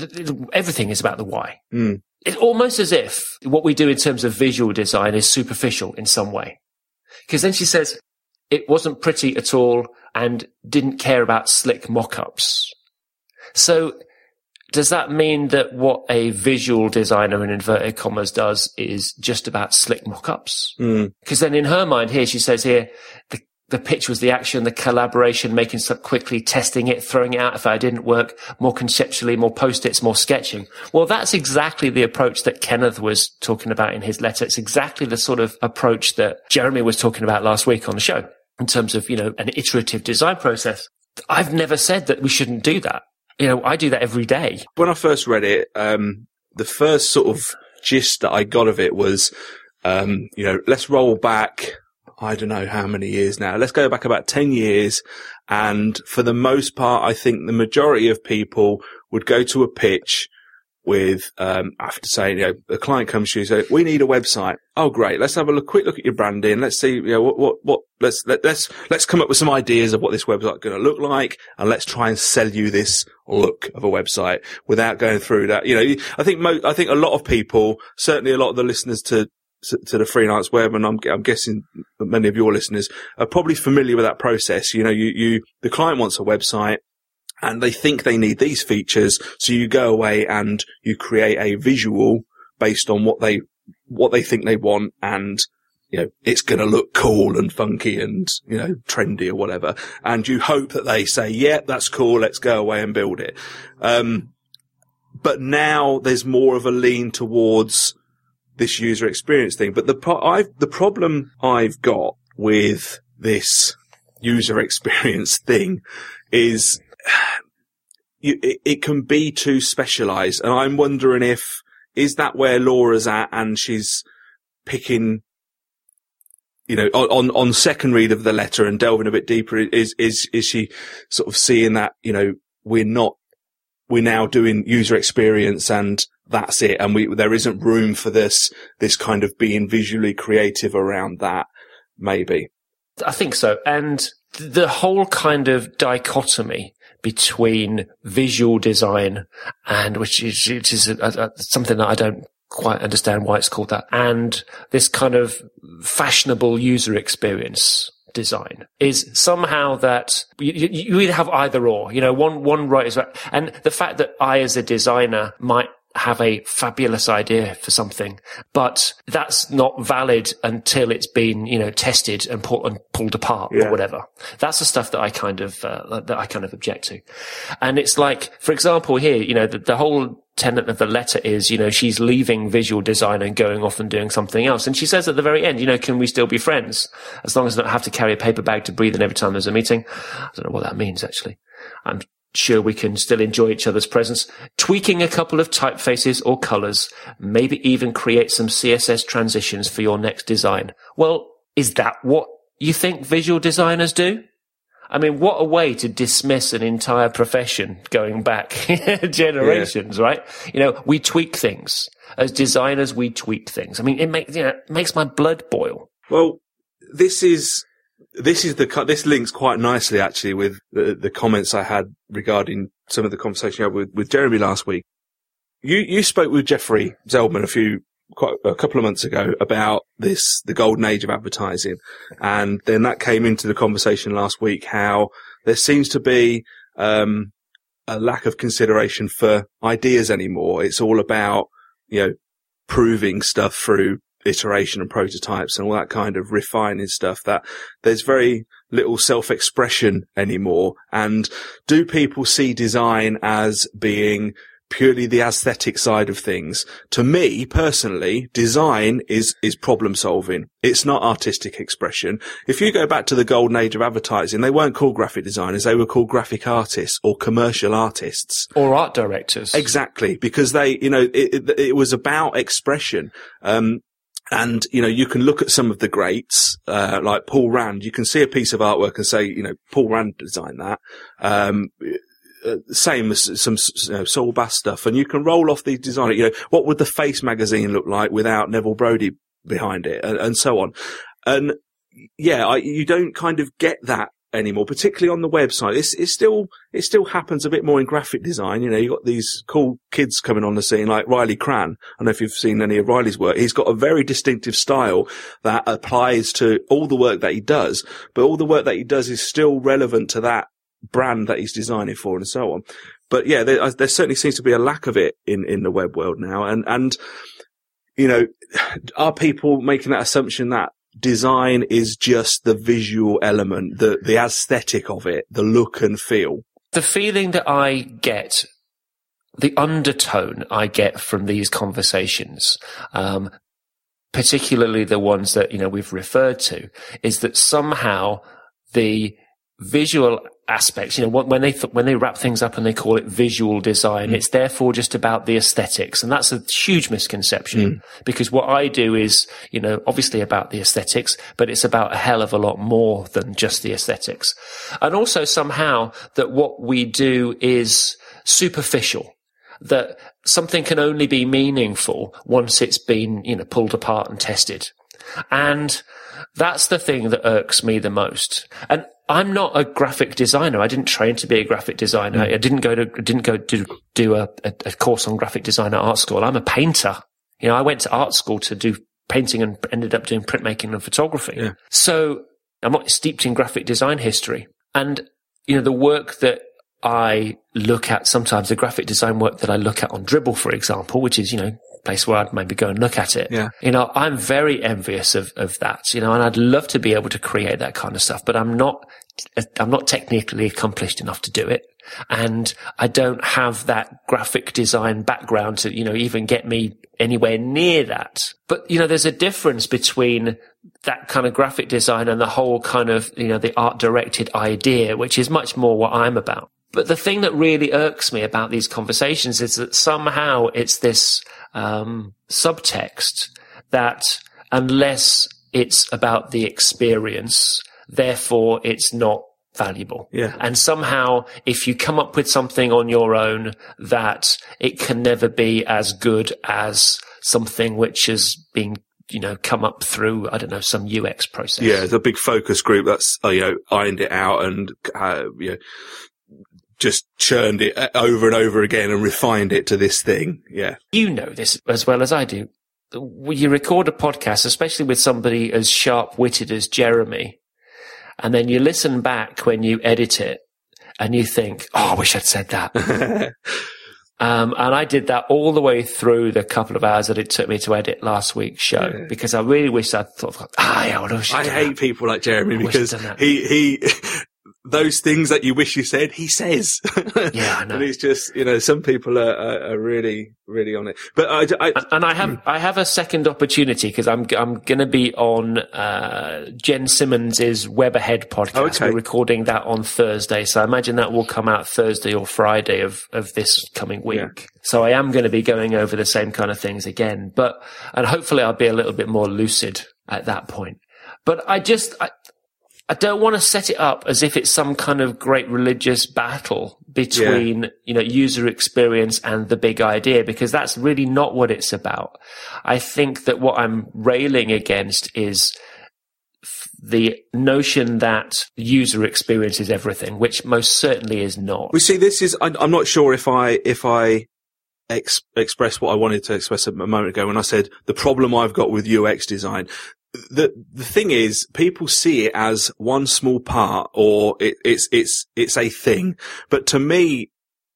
everything is about the why. Mm. It's almost as if what we do in terms of visual design is superficial in some way. Because then she says, it wasn't pretty at all and didn't care about slick mock-ups. So does that mean that what a visual designer in inverted commas does is just about slick mock-ups? Mm. Because then in her mind here, she says here, the, pitch was the action, the collaboration, making stuff quickly, testing it, throwing it out if I didn't work, more conceptually, more post-its, more sketching. Well, that's exactly the approach that Cennydd was talking about in his letter. It's exactly the sort of approach that Jeremy was talking about last week on the show in terms of, you know, an iterative design process. I've never said that we shouldn't do that. You know, I do that every day. When I first read it, um, the first sort of gist that I got of it was, um, you know, let's roll back. I don't know how many years now. Let's go back about 10 years. And for the most part, I think the majority of people would go to a pitch with, um, after saying, you know, the client comes to you say, we need a website. Oh, great. Let's have a look, quick look at your branding. Let's see, you know, what, what, what, let's, let, let's, let's come up with some ideas of what this website going to look like. And let's try and sell you this look of a website without going through that. You know, I think, mo- I think a lot of people, certainly a lot of the listeners to, to the freelance web, and I'm, I'm guessing many of your listeners are probably familiar with that process. You know, you, you, the client wants a website and they think they need these features. So you go away and you create a visual based on what they, what they think they want. And, you know, it's going to look cool and funky and, you know, trendy or whatever. And you hope that they say, yeah, that's cool. Let's go away and build it. Um, but now there's more of a lean towards this user experience thing. But the, I've, the problem I've got with this user <laughs> experience thing is <sighs> you, it, it can be too specialized. And I'm wondering if, is that where Laura's at and she's picking, you know, on, on second read of the letter and delving a bit deeper, is, is, is she sort of seeing that, you know, we're not, we're now doing user experience and that's it. And we, there isn't room for this, this kind of being visually creative around that, maybe. I think so. And the whole kind of dichotomy between visual design and which is, which is a, a, something that I don't quite understand why it's called that and this kind of fashionable user experience design is somehow that you, you, either have either or, you know, one, one right is right. And the fact that I as a designer might have a fabulous idea for something, but that's not valid until it's been, you know, tested and, pull, and pulled apart yeah. or whatever. That's the stuff that I kind of, uh, that I kind of object to. And it's like, for example, here, you know, the, the whole tenet of the letter is, you know, she's leaving visual design and going off and doing something else. And she says at the very end, you know, can we still be friends as long as I don't have to carry a paper bag to breathe in every time there's a meeting? I don't know what that means actually. I'm sure we can still enjoy each other's presence, tweaking a couple of typefaces or colors, maybe even create some CSS transitions for your next design. Well, is that what you think visual designers do? I mean, what a way to dismiss an entire profession going back <laughs> generations, yeah. right? You know, we tweak things. As designers, we tweak things. I mean, it makes, you know, it makes my blood boil. Well, this is this is the this links quite nicely actually with the, the comments I had regarding some of the conversation I had with, with Jeremy last week. You you spoke with Jeffrey Zeldman a few quite a couple of months ago about this the golden age of advertising, and then that came into the conversation last week how there seems to be um, a lack of consideration for ideas anymore. It's all about you know proving stuff through iteration and prototypes and all that kind of refining stuff that there's very little self-expression anymore. And do people see design as being purely the aesthetic side of things. To me, personally, design is, is problem solving. It's not artistic expression. If you go back to the golden age of advertising, they weren't called graphic designers. They were called graphic artists or commercial artists. Or art directors. Exactly. Because they, you know, it, it, it was about expression. Um, and, you know, you can look at some of the greats, uh, like Paul Rand. You can see a piece of artwork and say, you know, Paul Rand designed that. Um, uh, same as some you know, Saul Bass stuff. And you can roll off the design. You know, what would the Face magazine look like without Neville Brody behind it and, and so on? And yeah, I, you don't kind of get that anymore, particularly on the website. It's, it's still, it still happens a bit more in graphic design. You know, you've got these cool kids coming on the scene like Riley Cran. I don't know if you've seen any of Riley's work. He's got a very distinctive style that applies to all the work that he does, but all the work that he does is still relevant to that brand that he's designing for and so on. But yeah, there, there certainly seems to be a lack of it in, in the web world now. And, and, you know, are people making that assumption that design is just the visual element, the, the aesthetic of it, the look and feel. The feeling that I get, the undertone I get from these conversations, um, particularly the ones that, you know, we've referred to, is that somehow the visual aspects. You know, when they th- when they wrap things up and they call it visual design, mm. it's therefore just about the aesthetics, and that's a huge misconception. Mm. Because what I do is, you know, obviously about the aesthetics, but it's about a hell of a lot more than just the aesthetics, and also somehow that what we do is superficial. That something can only be meaningful once it's been, you know, pulled apart and tested. And that's the thing that irks me the most. And I'm not a graphic designer. I didn't train to be a graphic designer. Mm. I didn't go to didn't go to do a, a, a, course on graphic design at art school. I'm a painter. You know, I went to art school to do painting and ended up doing printmaking and photography. Yeah. So I'm not steeped in graphic design history. And you know, the work that I look at sometimes the graphic design work that I look at on Dribbble, for example, which is, you know, place where I'd maybe go and look at it. Yeah. You know, I'm very envious of, of that, you know, and I'd love to be able to create that kind of stuff, but I'm not, I'm not technically accomplished enough to do it. And I don't have that graphic design background to, you know, even get me anywhere near that. But, you know, there's a difference between that kind of graphic design and the whole kind of, you know, the art directed idea, which is much more what I'm about. But the thing that really irks me about these conversations is that somehow it's this um, subtext that unless it's about the experience, therefore it's not valuable. Yeah. And somehow if you come up with something on your own that it can never be as good as something which has been you know, come up through, I don't know, some UX process. Yeah, the big focus group that's, uh, you know, ironed it out and, uh, you know, just churned it uh, over and over again and refined it to this thing. Yeah. You know this as well as I do. When you record a podcast, especially with somebody as sharp witted as Jeremy, and then you listen back when you edit it and you think, Oh, I wish I'd said that. <laughs> um, and I did that all the way through the couple of hours that it took me to edit last week's show yeah. because I really wish I'd thought, ah, yeah, I, I hate people like Jeremy because he, he, those things that you wish you said, he says. <laughs> Yeah, I know. and it's just, you know, some people are, are, are really, really on it. But I, I, and I have, I have a second opportunity because I'm, I'm going to be on, uh, Jen Simmons's Web Ahead podcast. Okay. We're recording that on Thursday. So I imagine that will come out Thursday or Friday of, of this coming week. Yeah. So I am going to be going over the same kind of things again, but, and hopefully I'll be a little bit more lucid at that point. But I just, I, I don't want to set it up as if it's some kind of great religious battle between, yeah. you know, user experience and the big idea because that's really not what it's about. I think that what I'm railing against is the notion that user experience is everything, which most certainly is not. We see this is, I, am not sure if I, if I ex- express what I wanted to express a moment ago when I said the problem I've got with UX design the the thing is, people see it as one small part, or it, it's it's it's a thing. But to me,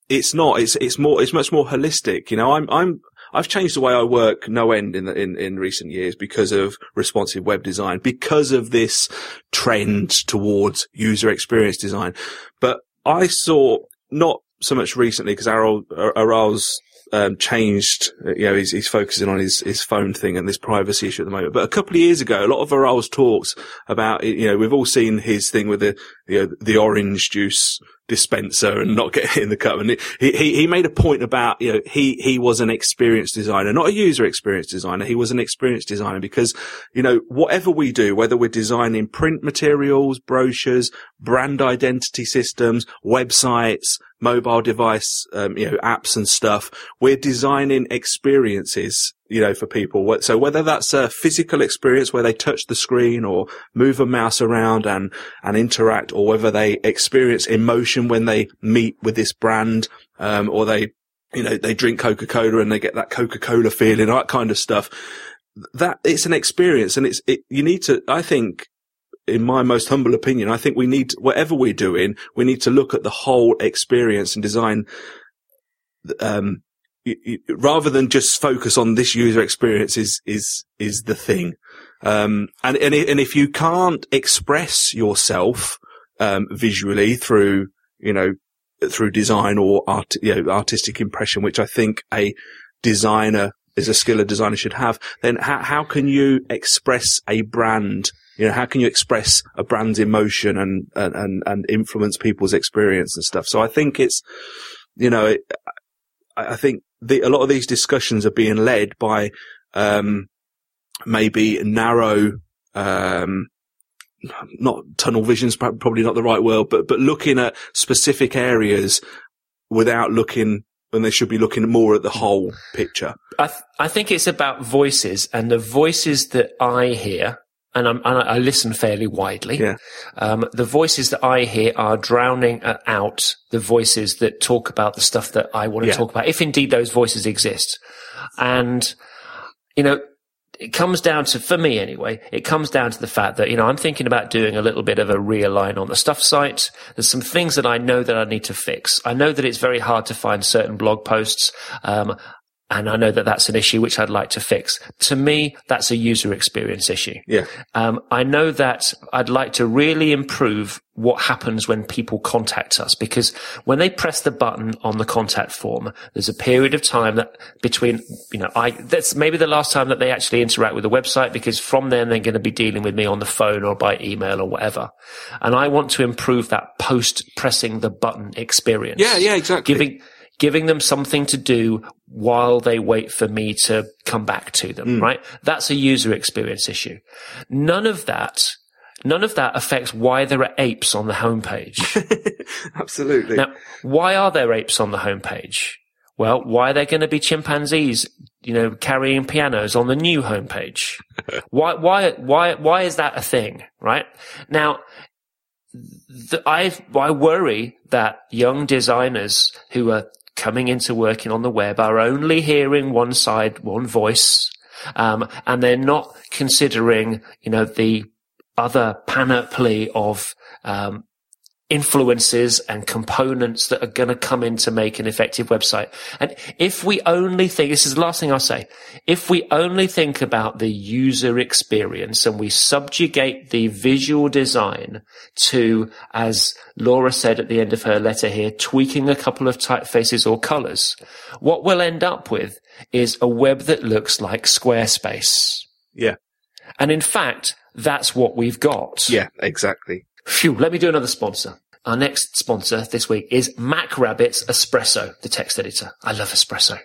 it's not. It's it's more. It's much more holistic. You know, I'm I'm I've changed the way I work no end in in in recent years because of responsive web design, because of this trend towards user experience design. But I saw not so much recently because Aral Aral's um, changed. Uh, you know, he's, he's focusing on his, his phone thing and this privacy issue at the moment. But a couple of years ago, a lot of Aral's talks about, you know, we've all seen his thing with the, you know, the orange juice dispenser and not getting <laughs> in the cup. And he, he, he made a point about, you know, he, he was an experienced designer, not a user experience designer. He was an experienced designer because, you know, whatever we do, whether we're designing print materials, brochures, brand identity systems, websites, mobile device, um, you know, apps and stuff, we're designing experiences you know, for people. So whether that's a physical experience where they touch the screen or move a mouse around and, and interact, or whether they experience emotion when they meet with this brand, um, or they, you know, they drink Coca-Cola and they get that Coca-Cola feeling, that kind of stuff. That it's an experience and it's, it, you need to, I think, in my most humble opinion, I think we need, whatever we're doing, we need to look at the whole experience and design, um, rather than just focus on this user experience is, is, is the thing. Um, and, and, and if you can't express yourself, um, visually through, you know, through design or art, you know, artistic impression, which I think a designer is a skill a designer should have, then how, how can you express a brand? You know, how can you express a brand's emotion and, and, and, influence people's experience and stuff? So I think it's, you know, I, think the, a lot of these discussions are being led by, um, maybe narrow, um, not tunnel vision's probably not the right word, but, but looking at specific areas without looking when they should be looking more at the whole picture. I, th- I think it's about voices and the voices that I hear. And, and i listen fairly widely. Yeah. Um, the voices that I hear are drowning out the voices that talk about the stuff that I want to Yeah. talk about, if indeed those voices exist. And, you know, it comes down to, for me anyway, it comes down to the fact that, you know, I'm thinking about doing a little bit of a realign on the stuff site. There's some things that I know that I need to fix. I know that it's very hard to find certain blog posts. Um, and I know that that's an issue which I'd like to fix. To me, that's a user experience issue. Yeah. Um, I know that I'd like to really improve what happens when people contact us because when they press the button on the contact form, there's a period of time that between, you know, I, that's maybe the last time that they actually interact with the website because from then they're going to be dealing with me on the phone or by email or whatever. And I want to improve that post pressing the button experience. Yeah, yeah, exactly. Giving, giving them something to do while they wait for me to come back to them, mm. right? That's a user experience issue. None of that, none of that affects why there are apes on the homepage. <laughs> Absolutely. now, why are there apes on the homepage? Well, why are there going to be chimpanzees, you know, carrying pianos on the new homepage? <laughs> why, why, why, why is that a thing, right? Now, the, I, I worry that young designers who are coming into working on the web are only hearing one side, one voice, um, and they're not considering, you know, the other panoply of um, influences and components that are going to come in to make an effective website. And if we only think, this is the last thing I'll say, if we only think about the user experience and we subjugate the visual design to, as Laura said at the end of her letter here, tweaking a couple of typefaces or colors, what we'll end up with is a web that looks like Squarespace. yeah. And in fact, that's what we've got. Yeah, exactly. Phew, let me do another sponsor. Our next sponsor this week is MacRabbit's Espresso, the text editor. I love Espresso.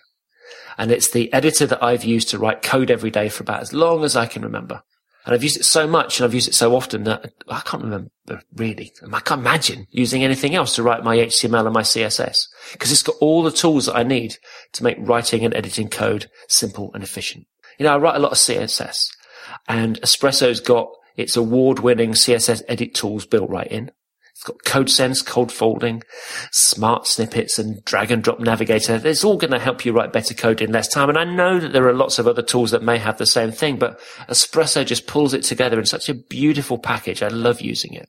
And it's the editor that I've used to write code every day for about as long as I can remember. And I've used it so much and I've used it so often that I can't remember really. I can't imagine using anything else to write my HTML and my CSS because it's got all the tools that I need to make writing and editing code simple and efficient. You know, I write a lot of CSS and Espresso's got its award-winning CSS edit tools built right in. It's got code sense, code folding, smart snippets and drag and drop navigator. It's all going to help you write better code in less time. And I know that there are lots of other tools that may have the same thing, but Espresso just pulls it together in such a beautiful package. I love using it.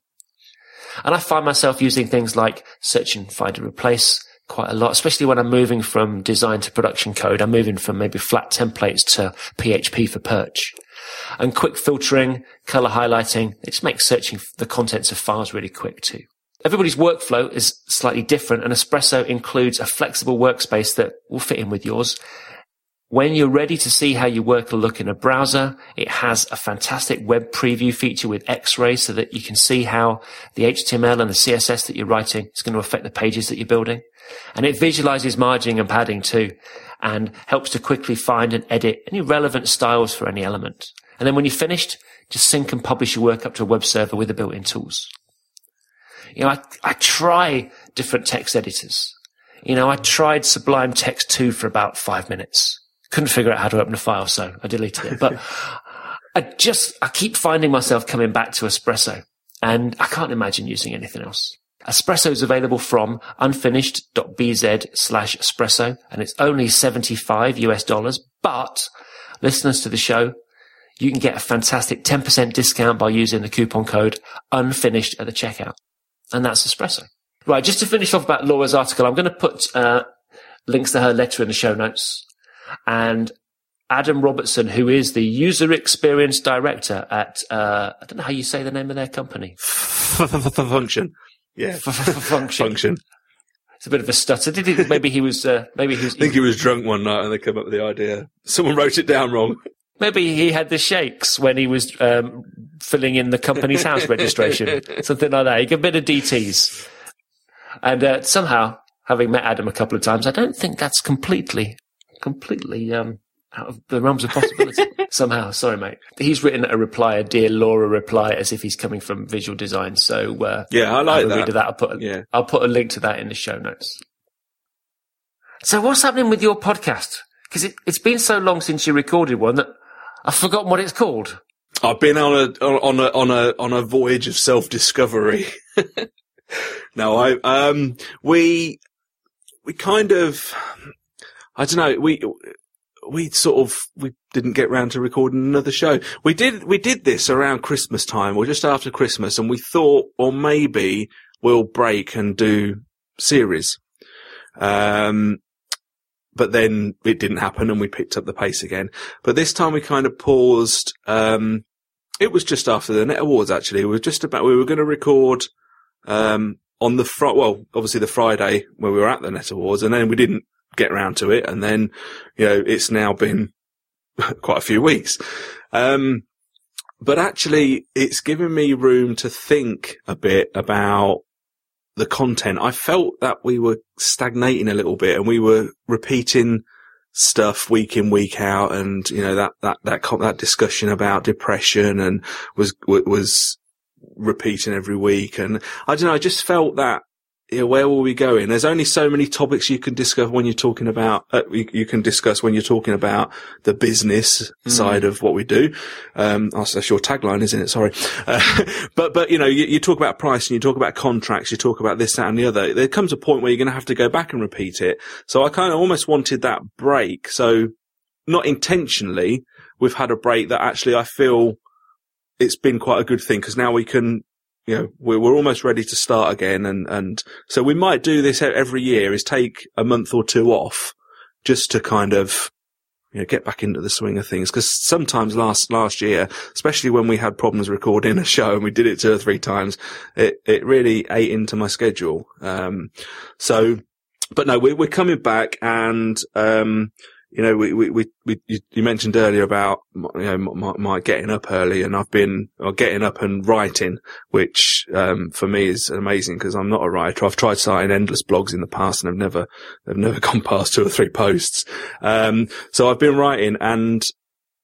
And I find myself using things like search and find and replace quite a lot, especially when I'm moving from design to production code. I'm moving from maybe flat templates to PHP for Perch. And quick filtering, color highlighting, it just makes searching the contents of files really quick too. Everybody's workflow is slightly different and Espresso includes a flexible workspace that will fit in with yours. When you're ready to see how your work will look in a browser, it has a fantastic web preview feature with X-ray so that you can see how the HTML and the CSS that you're writing is going to affect the pages that you're building. And it visualizes margining and padding too and helps to quickly find and edit any relevant styles for any element. And then when you're finished, just sync and publish your work up to a web server with the built-in tools. You know, I, I try different text editors. You know, I tried Sublime Text 2 for about five minutes. Couldn't figure out how to open a file, so I deleted it. But <laughs> I just, I keep finding myself coming back to Espresso and I can't imagine using anything else. Espresso is available from unfinished.bz slash espresso and it's only 75 US dollars, but listeners to the show, you can get a fantastic 10% discount by using the coupon code unfinished at the checkout. And that's espresso. Right. Just to finish off about Laura's article, I'm going to put, uh, links to her letter in the show notes and Adam Robertson, who is the user experience director at, uh, I don't know how you say the name of their company. Function. Yeah. <laughs> Function. Function. It's a bit of a stutter. Did he, maybe he was, uh, maybe he was, I think he was drunk one night and they came up with the idea. Someone wrote it down wrong. maybe he had the shakes when he was, um, filling in the company's <laughs> house registration. Something like that. He got a bit of DTs. And, uh, somehow, having met Adam a couple of times, I don't think that's completely, completely, um, out of the realms of possibility <laughs> somehow. Sorry, mate. He's written a reply, a dear Laura reply, as if he's coming from visual design. So uh, Yeah, I like have that. that. I'll put a, Yeah. I'll put a link to that in the show notes. So what's happening with your podcast? Because it, it's been so long since you recorded one that I've forgotten what it's called. I've been on a on a on a on a voyage of self discovery. <laughs> no, I um we we kind of I don't know we we sort of we didn't get round to recording another show. We did we did this around Christmas time or just after Christmas, and we thought, or maybe we'll break and do series. Um, but then it didn't happen, and we picked up the pace again. But this time we kind of paused. Um, it was just after the Net Awards, actually. We were just about, we were going to record, um, on the fr- well, obviously the Friday where we were at the Net Awards and then we didn't get round to it. And then, you know, it's now been <laughs> quite a few weeks. Um, but actually it's given me room to think a bit about the content. I felt that we were stagnating a little bit and we were repeating stuff week in week out and you know that that that that discussion about depression and was was repeating every week and I don't know I just felt that know, where were we going there's only so many topics you can discuss when you're talking about uh, you, you can discuss when you're talking about the business side of what we do. Um oh, that's your tagline isn't it? Sorry. <laughs> Uh, but but you know you, you talk about pricing you talk about contracts you talk about this that and the other. There comes a point where you're going to have to go back and repeat it. So I kind of almost wanted that break. So not intentionally, we've had a break that actually I feel it's been quite a good thing because now we can, you know, we're, we're almost ready to start again. And, and so we might do this every year is take a month or two off just to kind of, you know, get back into the swing of things. Cause sometimes last, last year, especially when we had problems recording a show and we did it two or three times, it, it really ate into my schedule. Um, so, but no, we're, we're coming back and, um, you know, we, we, we, we you, mentioned earlier about, you know, my, my getting up early and I've been, or getting up and writing, which, um, for me is amazing because I'm not a writer. I've tried starting endless blogs in the past and I've never, they've never <laughs> gone past two or three posts. Um, so I've been writing and,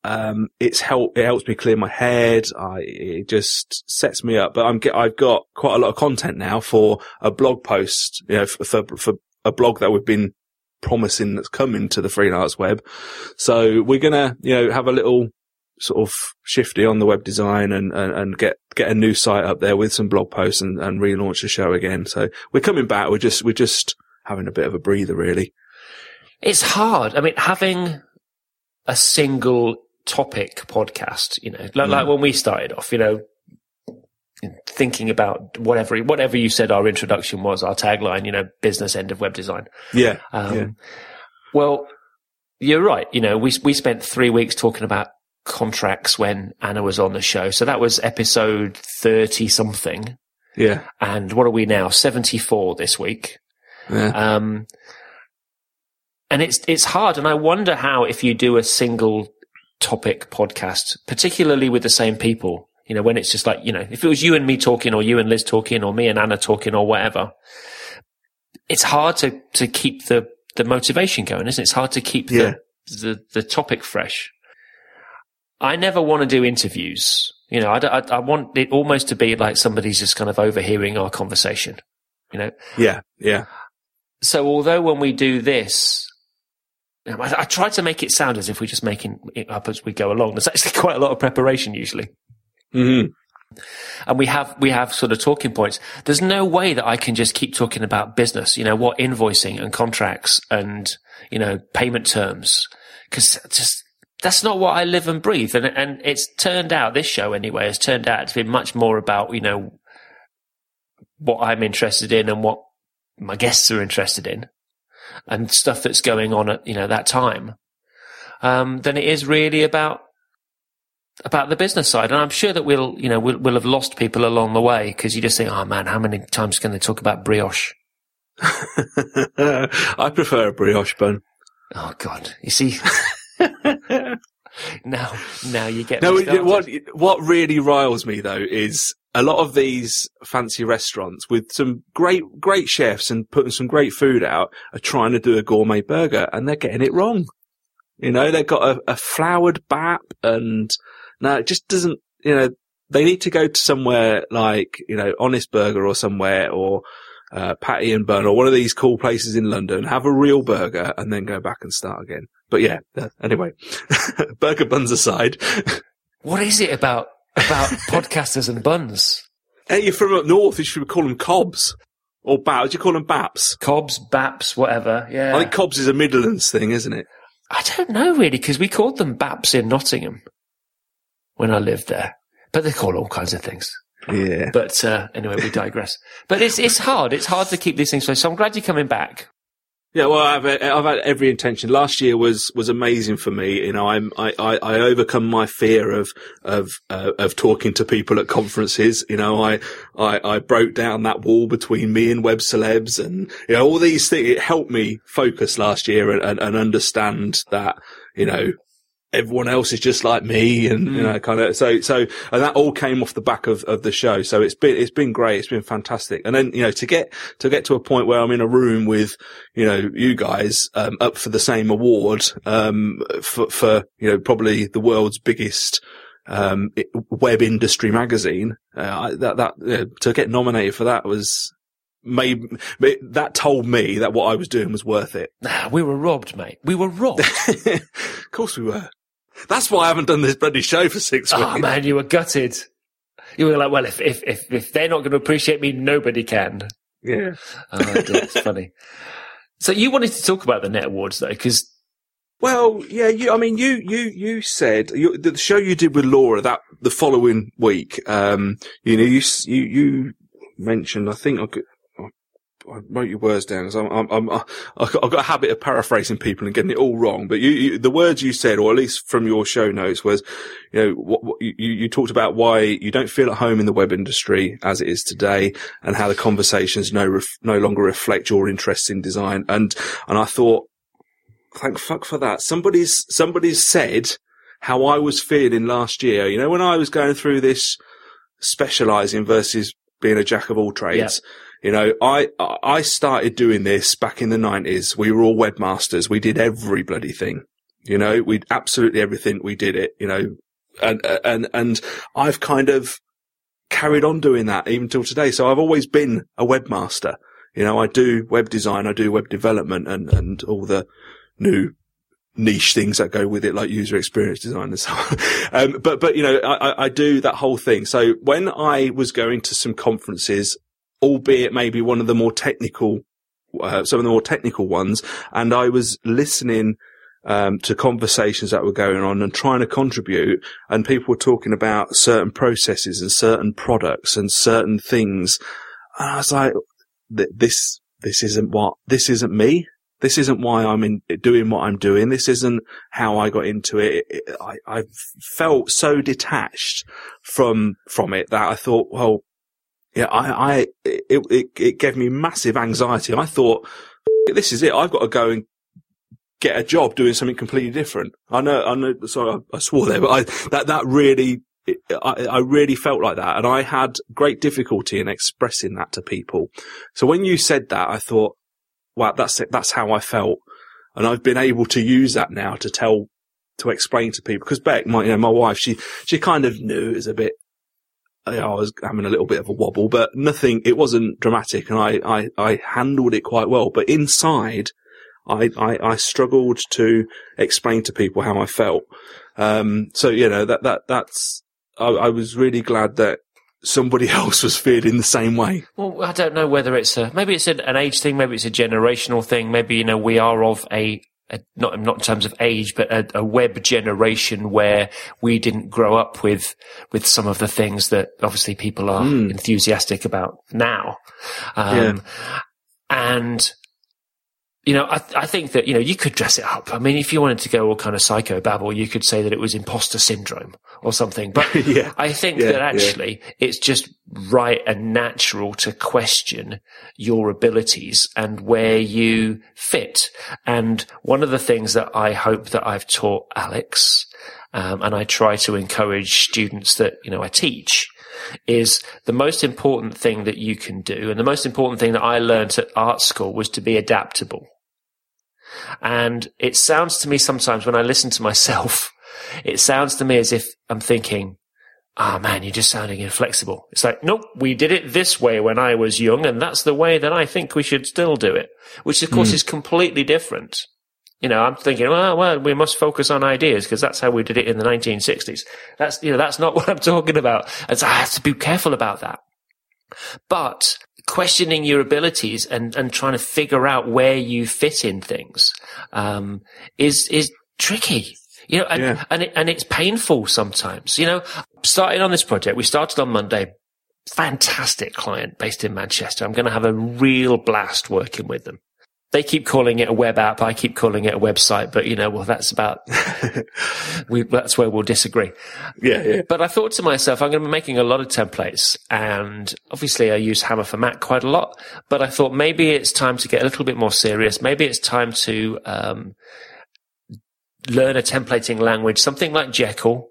um, it's help, it helps me clear my head. I, it just sets me up, but I'm I've got quite a lot of content now for a blog post, you know, for, for, for a blog that we've been promising that's coming to the freelance web. So we're gonna, you know, have a little sort of shifty on the web design and, and, and get, get a new site up there with some blog posts and, and relaunch the show again. So we're coming back. We're just, we're just having a bit of a breather really. It's hard. I mean, having a single topic podcast, you know, like, like mm. when we started off, you know, thinking about whatever whatever you said our introduction was, our tagline, you know, business end of web design. Yeah. Um, Yeah. Well, you're right. You know, we we spent three weeks talking about contracts when Anna was on the show, so that was episode thirty something. Yeah. And what are we now? Seventy four this week. Yeah. Um, and it's it's hard, and I wonder how if you do a single topic podcast, particularly with the same people, you know, when it's just like you know, if it was you and me talking, or you and Liz talking, or me and Anna talking, or whatever, it's hard to to keep the the motivation going, isn't it? It's hard to keep Yeah. the, the the topic fresh. I never want to do interviews. You know, I, I, I want it almost to be like somebody's just kind of overhearing our conversation. You know, Yeah. Yeah. so although when we do this, I, I try to make it sound as if we're just making it up as we go along. There's actually quite a lot of preparation usually. Hmm And we have, we have sort of talking points. There's no way that I can just keep talking about business, you know, what invoicing and contracts and, you know, payment terms. Cause just, that's not what I live and breathe. And, and it's turned out, this show anyway, has turned out to be much more about, you know, what I'm interested in and what my guests are interested in and stuff that's going on at, you know, that time. Um, than it is really about about the business side. And I'm sure that we'll, you know, we'll, we'll have lost people along the way because you just think, oh man, how many times can they talk about brioche? <laughs> I prefer a brioche bun. Oh God! You see, <laughs> now now you get No, what what really riles me though is a lot of these fancy restaurants with some great great chefs and putting some great food out are trying to do a gourmet burger and they're getting it wrong. You know, they've got a, a floured bap and no, it just doesn't. You know, they need to go to somewhere like you know Honest Burger or somewhere or. Uh, Patty and Bun or one of these cool places in London, have a real burger and then go back and start again. But yeah, anyway, <laughs> burger buns aside, What is it about about <laughs> podcasters and buns? Hey, you're from up north. You should call them cobs or baps. You call them baps. Cobs, baps, whatever. Yeah. I think cobs is a Midlands thing, isn't it? I don't know really because we called them baps in Nottingham when I lived there, but they call all kinds of things. Yeah. But uh, anyway, we digress. <laughs> but it's it's hard. It's hard to keep these things. So I'm glad you're coming back. Yeah, well, I've I've had every intention. Last year was was amazing for me. You know, I'm I I, I overcome my fear of of uh, of talking to people at conferences. You know, I, I I broke down that wall between me and web celebs, and you know all these things. It helped me focus last year and, and, and understand that you know everyone else is just like me and you know kind of so so and that all came off the back of, of the show so it's been it's been great it's been fantastic and then you know to get to get to a point where I'm in a room with you know you guys um, up for the same award um for for you know probably the world's biggest um web industry magazine uh, I, that that you know, to get nominated for that was made that told me that what I was doing was worth it Nah, <sighs> we were robbed, mate. We were robbed. <laughs> of course we were. That's why I haven't done this bloody show for six weeks. oh man, you were gutted. You were like, well, if if if, if they're not going to appreciate me, nobody can. Yeah. Oh, dear, it's <laughs> funny. So you wanted to talk about the Net Awards though, because Well, yeah. You, I mean, you, you, you said you, the show you did with Laura that the following week. Um, you know, you, you, you mentioned. I think I could. I wrote your words down. 'cause I'm, I'm, I- I've got a habit of paraphrasing people and getting it all wrong. But you, you the words you said, or at least from your show notes, was, you know, what, what you, you talked about why you don't feel at home in the web industry as it is today, and how the conversations no ref, no longer reflect your interests in design. And and I thought, thank fuck for that. Somebody's somebody's said how I was feeling last year. You know, when I was going through this specializing versus being a jack of all trades. You know, I I started doing this back in the nineties. We were all webmasters. We did every bloody thing. You know, we absolutely everything. We did it. You know, and and and I've kind of carried on doing that even till today. So I've always been a webmaster. You know, I do web design, I do web development, and and all the new niche things that go with it, like user experience design and so on. <laughs> Um, but, but, you know, I, I- I do that whole thing. So when I was going to some conferences, albeit maybe one of the more technical, uh, some of the more technical ones, and I was listening, um, to conversations that were going on and trying to contribute and people were talking about certain processes and certain products and certain things. And I was like, th- this, this isn't what, this isn't me this isn't why I'm in doing what I'm doing. This isn't how I got into it. It- it- I, I felt so detached from from it that I thought, well, yeah, I, I it, it it gave me massive anxiety. I thought, this is it. I've got to go and get a job doing something completely different. I know, I know. Sorry, I, I swore there, but I that that really. I, I really felt like that, and I had great difficulty in expressing that to people. So when you said that, I thought, wow, that's it. That's how I felt. And I've been able to use that now to tell, to explain to people. Because Beck, my, you know, my wife, she, she kind of knew it was a bit, I was having a little bit of a wobble, but nothing, it wasn't dramatic and I, I, I handled it quite well. But inside, I, I, I struggled to explain to people how I felt. Um, so, you know, that, that, that's, I, I was really glad that somebody <laughs> else was feeling the same way. well, I don't know whether it's a maybe it's an, an age thing, maybe it's a generational thing. Maybe you know we are of a, a not not in terms of age, but a, a web generation where we didn't grow up with with some of the things that obviously people are enthusiastic about now. Um, And you know, I, I think that, you know, you could dress it up. I mean, if you wanted to go all kind of psycho babble, you could say that it was imposter syndrome or something. But <laughs> Yeah. I think Yeah, that actually it's just right and natural to question your abilities and where you fit. And one of the things that I hope that I've taught Alex, um, and I try to encourage students that, you know, I teach is the most important thing that you can do. And the most important thing that I learned at art school was to be adaptable. And it sounds to me sometimes when I listen to myself, <laughs> it sounds to me as if I'm thinking, ah, man, you're just sounding inflexible. It's like, nope, we did it this way when I was young, and that's the way that I think we should still do it, which of course is completely different. You know, I'm thinking, well, well, we must focus on ideas because that's how we did it in the 1960s. That's, you know, that's not <laughs> what I'm talking about. And so I have to be careful about that. But questioning your abilities and, and trying to figure out where you fit in things, um, is, is tricky. You know, and, Yeah. and, it, and it's painful sometimes. You know, starting on this project, we started on Monday. Fantastic client based in Manchester. I'm going to have a real blast working with them. They keep calling it a web app. I keep calling it a website, but you know, well, that's about, <laughs> we, that's where we'll disagree. Yeah, yeah. But I thought to myself, I'm going to be making a lot of templates and obviously I use Hammer for Mac quite a lot, but I thought maybe it's time to get a little bit more serious. Maybe it's time to, um, learn a templating language, something like Jekyll,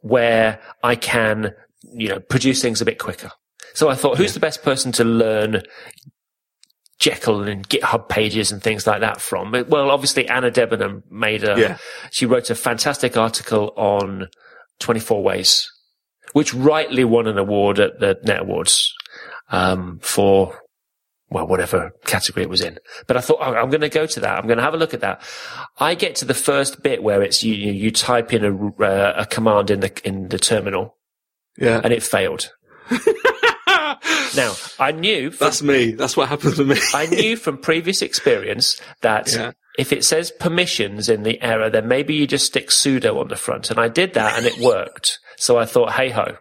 where I can, you know, produce things a bit quicker. So I thought, who's the best person to learn Jekyll and GitHub pages and things like that from? Well, obviously Anna Debenham made a, Yeah. she wrote a fantastic article on 24 ways, which rightly won an award at the Net Awards, um, for, well, whatever category it was in. But I thought, oh, I'm going to go to that. I'm going to have a look at that. I get to the first bit where it's you, you, you type in a, uh, a command in the, in the terminal Yeah. and it failed. <laughs> Now, I knew from, That's me. That's what happened to me. I knew from previous experience that Yeah. if it says permissions in the error, then maybe you just stick sudo on the front. And I did that and it worked. So I thought, hey ho.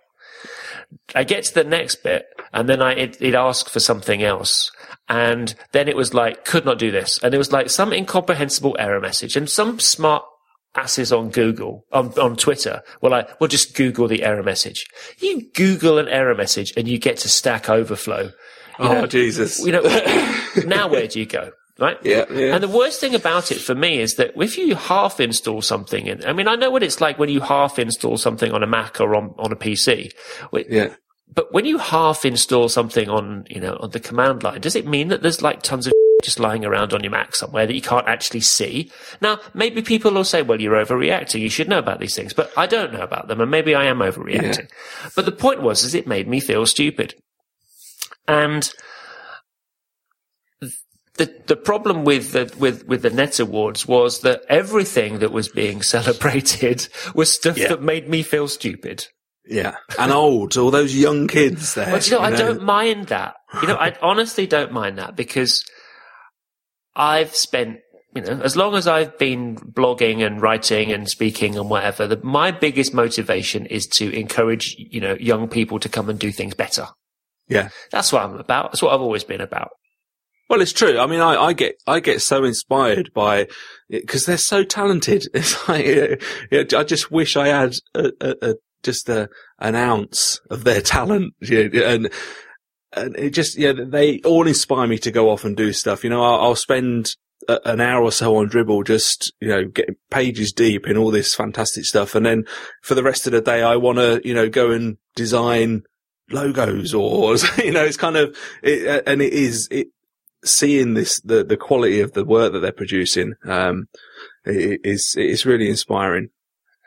I get to the next bit and then I, it, it asked for something else. And then it was like, could not do this. And it was like some incomprehensible error message and some smart asses on Google, on, on Twitter were like, well, just Google the error message. You Google an error message and you get to Stack Overflow. You oh, know, Jesus. you know, <laughs> now where do you go? Right? Yeah, yeah. And the worst thing about it for me is that if you half install something, and I mean, I know what it's like when you half install something on a Mac or on, on a PC. Yeah. But when you half install something on, you know, on the command line, does it mean that there's like tons of just lying around on your Mac somewhere that you can't actually see? Now, maybe people will say, well, you're overreacting. You should know about these things, but I don't know about them. And maybe I am overreacting. But the point was, is it made me feel stupid. And the the problem with the with with the Net Awards was that everything that was being <laughs> celebrated was stuff Yeah. that made me feel stupid. Yeah. And old, all those young kids there. But you know, I don't mind that. You know, I honestly don't mind that because I've spent, you know, as long as I've been blogging and writing and speaking and whatever, the, my biggest motivation is to encourage, you know, young people to come and do things better. Yeah. That's what I'm about. That's what I've always been about. Well, it's true. I mean, I, I get, I get so inspired by, because they're so talented. <laughs> It's like, uh, yeah, I just wish I had a, a, a just a, an ounce of their talent. You know, and, and it just, yeah, they all inspire me to go off and do stuff. You know, I'll, I'll spend a, an hour or so on Dribbble, just, you know, getting pages deep in all this fantastic stuff. And then for the rest of the day, I want to, you know, go and design logos or, <laughs> you know, it's kind of, it, and it is, it, seeing this, the, the quality of the work that they're producing, um, is, it's really inspiring.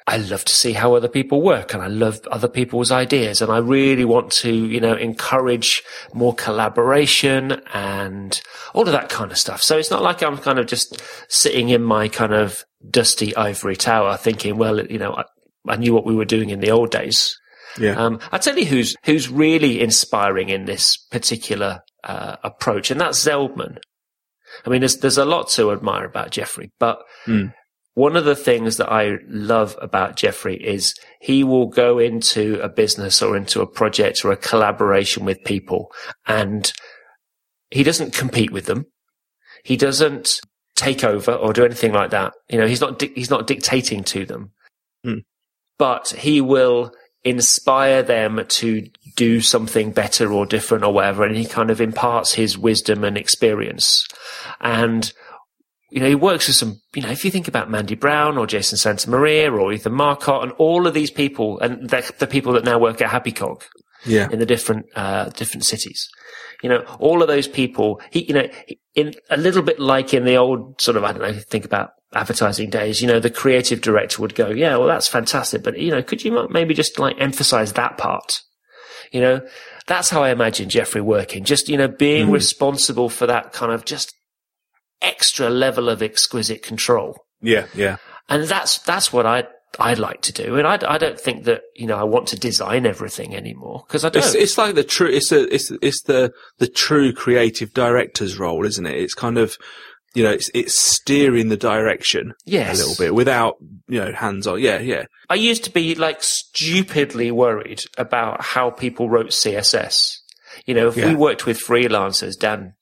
I love to see how other people work and I love other people's ideas and I really want to, you know, encourage more collaboration and all of that kind of stuff. So it's not like I'm kind of just sitting in my kind of dusty ivory tower thinking, well, you know, I, I knew what we were doing in the old days. Yeah. Um, I tell you who's who's really inspiring in this particular uh, approach, and that's Zeldman. I mean, there's there's a lot to admire about Jeffrey, but Mm. One of the things that I love about Jeffrey is he will go into a business or into a project or a collaboration with people, and he doesn't compete with them. He doesn't take over or do anything like that. You know, he's not di- he's not dictating to them, Hmm. but he will inspire them to do something better or different or whatever, and he kind of imparts his wisdom and experience. And you know, he works with some. You know, if you think about Mandy Brown or Jason Santa Maria or Ethan Marcotte and all of these people, and the, the people that now work at Happy Cog Yeah. in the different uh, different cities. You know, all of those people. He, you know, in a little bit like in the old sort of I don't know. Think about advertising days. You know, the creative director would go, "Yeah, well, that's fantastic, but you know, could you maybe just like emphasize that part?" You know, that's how I imagine Jeffrey working. Just you know, being Mm. responsible for that kind of just extra level of exquisite control Yeah. Yeah. and that's that's what I I'd like to do. And I, I don't think that you know I want to design everything anymore because I don't. It's, it's like the true, it's a, it's, it's the, the true creative director's role, isn't it? It's kind of, you know, it's, it's steering the direction yes, a little bit without, you know, hands on. Yeah. Yeah. I used to be like stupidly worried about how people wrote CSS. You know, if Yeah. we worked with freelancers, Dan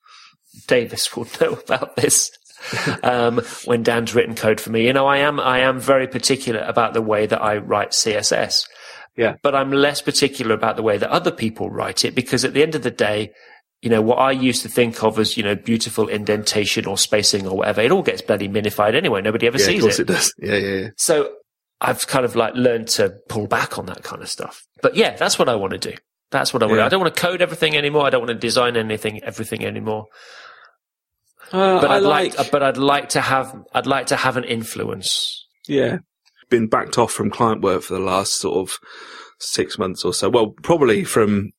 Davis will <laughs> know about this. um, when Dan's written code for me, you know, I am I am very particular about the way that I write CSS. Yeah. but I'm less particular about the way that other people write it because at the end of the day, you know, what I used to think of as, you know, beautiful indentation or spacing or whatever, it all gets bloody minified anyway. Nobody ever Yeah. Of sees course it. it does. Yeah. Yeah. yeah. So I've kind of like learned to pull back on that kind of stuff. But yeah, that's what I want to do. That's what I want. Yeah. I don't want to code everything anymore. I don't want to design anything, everything anymore. Uh, But I I'd like, like, but I'd like to have, I'd like to have an influence. yeah, been backed off from client work for the last sort of six months or so. Well, probably from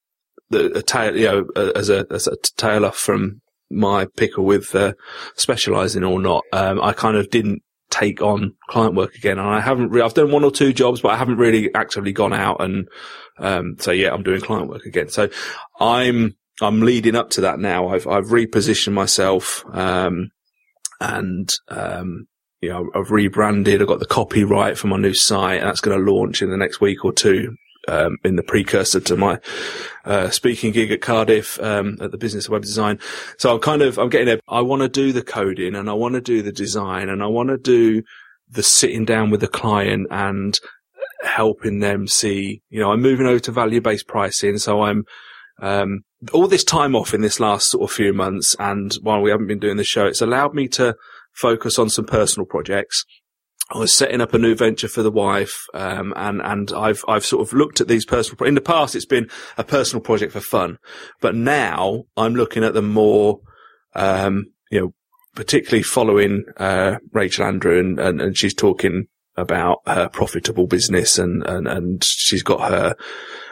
the a tail, you know, uh, as a, as a tail off from my pickle with uh, specialising or not. Um, I kind of didn't take on client work again, and I haven't. Re- I've done one or two jobs, but I haven't really actively gone out and. Um, so yeah, I'm doing client work again. So I'm I'm leading up to that now. I've I've repositioned myself, um, and um, you know I've rebranded. I've got the copyright for my new site, and that's going to launch in the next week or two. Um, in the precursor to my uh, speaking gig at Cardiff um, at the Business of Web Design, so I'm kind of I'm getting a. I want to do the coding, and I want to do the design, and I want to do the sitting down with the client and helping them see. You know, I'm moving over to value based pricing, so I'm um, all this time off in this last sort of few months, and while we haven't been doing the show, it's allowed me to focus on some personal projects. I was setting up a new venture for the wife, um, and and I've I've sort of looked at these personal. Pro- in the past, it's been a personal project for fun, but now I'm looking at them more, um, you know, particularly following uh, Rachel Andrew, and, and and she's talking about her profitable business, and and and she's got her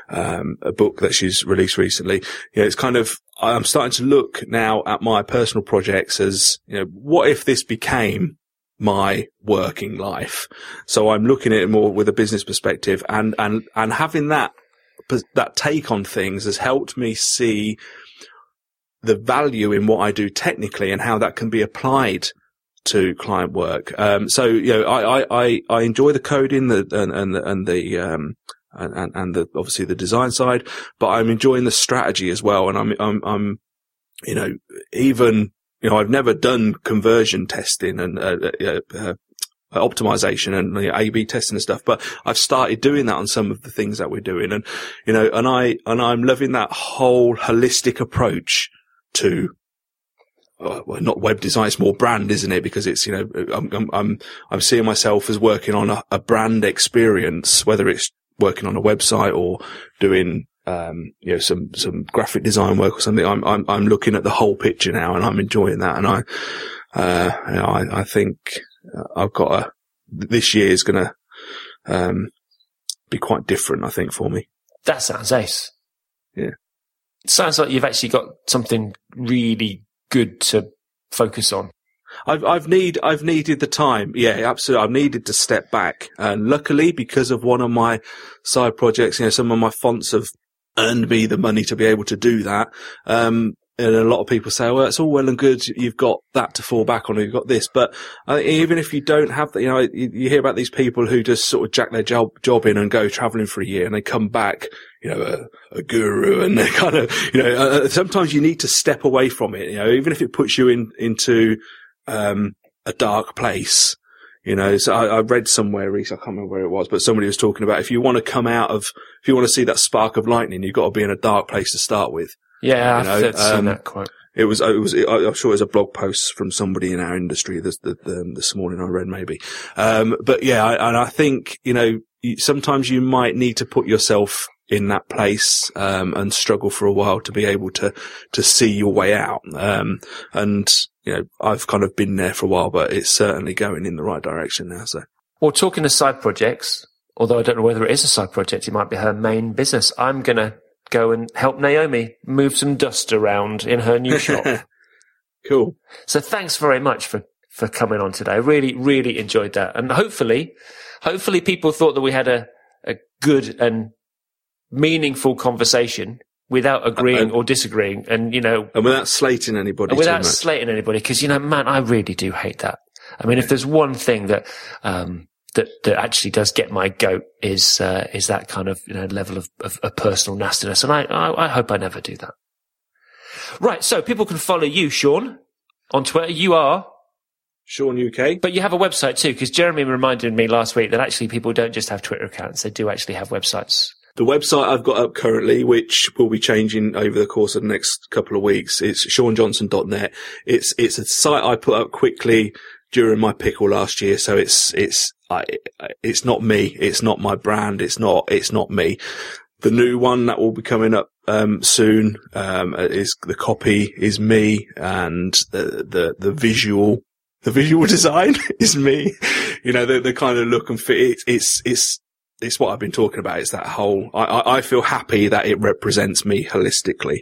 um, a book that she's released recently. You know, it's kind of, I'm starting to look now at my personal projects as, you know, what if this became my working life? So I'm looking at it more with a business perspective and, and, and having that, that take on things has helped me see the value in what I do technically and how that can be applied to client work. Um, so, you know, I, I, I, enjoy the coding the, and, and and the, um, and, and, and the, obviously the design side, but I'm enjoying the strategy as well. And I'm, I'm, I'm, you know, even, you know, I've never done conversion testing and, uh, uh, uh, optimization and you know, A/B testing and stuff, but I've started doing that on some of the things that we're doing, and you know, and I and I'm loving that whole holistic approach to. uh, Well, not web design; it's more brand, isn't it? Because it's you know, I'm I'm I'm, I'm seeing myself as working on a, a brand experience, whether it's working on a website or doing um, you know some some graphic design work or something. I'm I'm I'm looking at the whole picture now, and I'm enjoying that. And I uh, you know, I, I think I've got a this year is going to um, be quite different. I think for me. That sounds ace. Yeah. It sounds like you've actually got something really good to focus on. I've I've need I've needed the time. Yeah, absolutely. I've needed to step back, and luckily because of one of my side projects, you know, some of my fonts have earned me the money to be able to do that. Um, and a lot of people say, well, it's all well and good. You've got that to fall back on. You've got this. But uh, even if you don't have that, you know, you, you hear about these people who just sort of jack their job, job in and go traveling for a year and they come back, you know, a, a guru and they kind of, you know, uh, sometimes you need to step away from it, you know, even if it puts you in, into, um, a dark place. You know, so I, I read somewhere recently, I can't remember where it was, but somebody was talking about if you want to come out of, if you want to see that spark of lightning, you've got to be in a dark place to start with. Yeah, You know, I've seen um, that quote. It was, it was, I'm sure it was a blog post from somebody in our industry this, the, the, this morning I read maybe. Um, but yeah, I, and I think, you know, sometimes you might need to put yourself in that place, um, and struggle for a while to be able to, to see your way out. Um, and, you know, I've kind of been there for a while, but it's certainly going in the right direction now. So Well, talking of side projects, although I don't know whether it is a side project, it might be her main business. I'm going to go and help Naomi move some dust around in her new shop. <laughs> cool. so thanks very much for, for coming on today. I really, really enjoyed that. And hopefully, hopefully people thought that we had a, a good and meaningful conversation without agreeing Uh, or disagreeing. And, you know, And without slating anybody and without slating anybody, because you know, man, I really do hate that. I mean, if there's one thing that um, that that actually does get my goat is uh, is that kind of you know level of, of, of personal nastiness, and I, I I hope I never do that. Right, so people can follow you, Sean, on Twitter. You are, Sean UK. but you have a website too, because Jeremy reminded me last week that actually people don't just have Twitter accounts; they do actually have websites. The website I've got up currently, which will be changing over the course of the next couple of weeks, it's seanjohnson.net. It's, it's a site I put up quickly during my pickle last year. So it's, it's, I, it's not me. It's not my brand. It's not, it's not me. The new one that will be coming up, um, soon, um, is the copy is me and the, the, the visual, the visual <laughs> design is me. You know, the, the kind of look and fit. It's, it's, it's, it's what I've been talking about. It's that whole. I, I, I feel happy that it represents me holistically.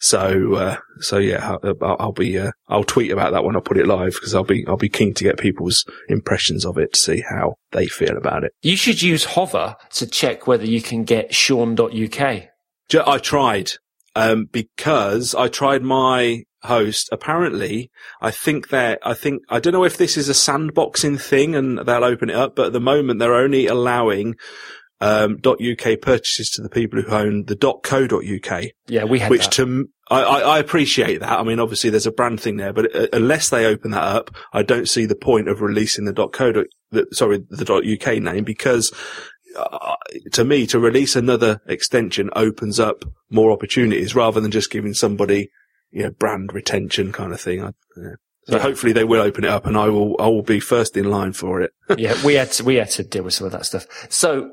So, uh, so yeah, I'll, I'll be. Uh, I'll tweet about that when I put it live because I'll be. I'll be keen to get people's impressions of it to see how they feel about it. You should use Hover to check whether you can get Sean.uk. I tried um, because I tried my host. Apparently, I think that I think I don't know if this is a sandboxing thing and they'll open it up, but at the moment they're only allowing um, .uk purchases to the people who own the .co.uk, Yeah, we had which that. to I appreciate that. I mean, obviously there's a brand thing there, but uh, unless they open that up, I don't see the point of releasing the .co. The, sorry, the .uk name because uh, to me, to release another extension opens up more opportunities rather than just giving somebody, you know, brand retention kind of thing. I, yeah. So Yeah. hopefully they will open it up and I will, I will be first in line for it. <laughs> yeah, we had to, we had to deal with some of that stuff. So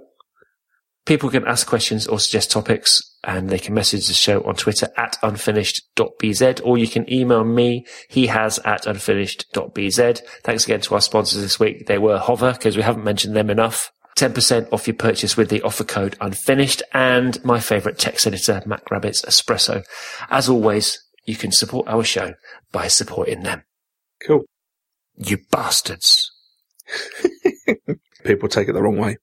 people can ask questions or suggest topics and they can message the show on Twitter at unfinished.bz or you can email me. He has at unfinished.bz. Thanks again to our sponsors this week. They were Hover because we haven't mentioned them enough. 10% off your purchase with the offer code unfinished and my favorite text editor, MacRabbit's Espresso. As always, you can support our show by supporting them. Cool. You bastards. <laughs> People take it the wrong way.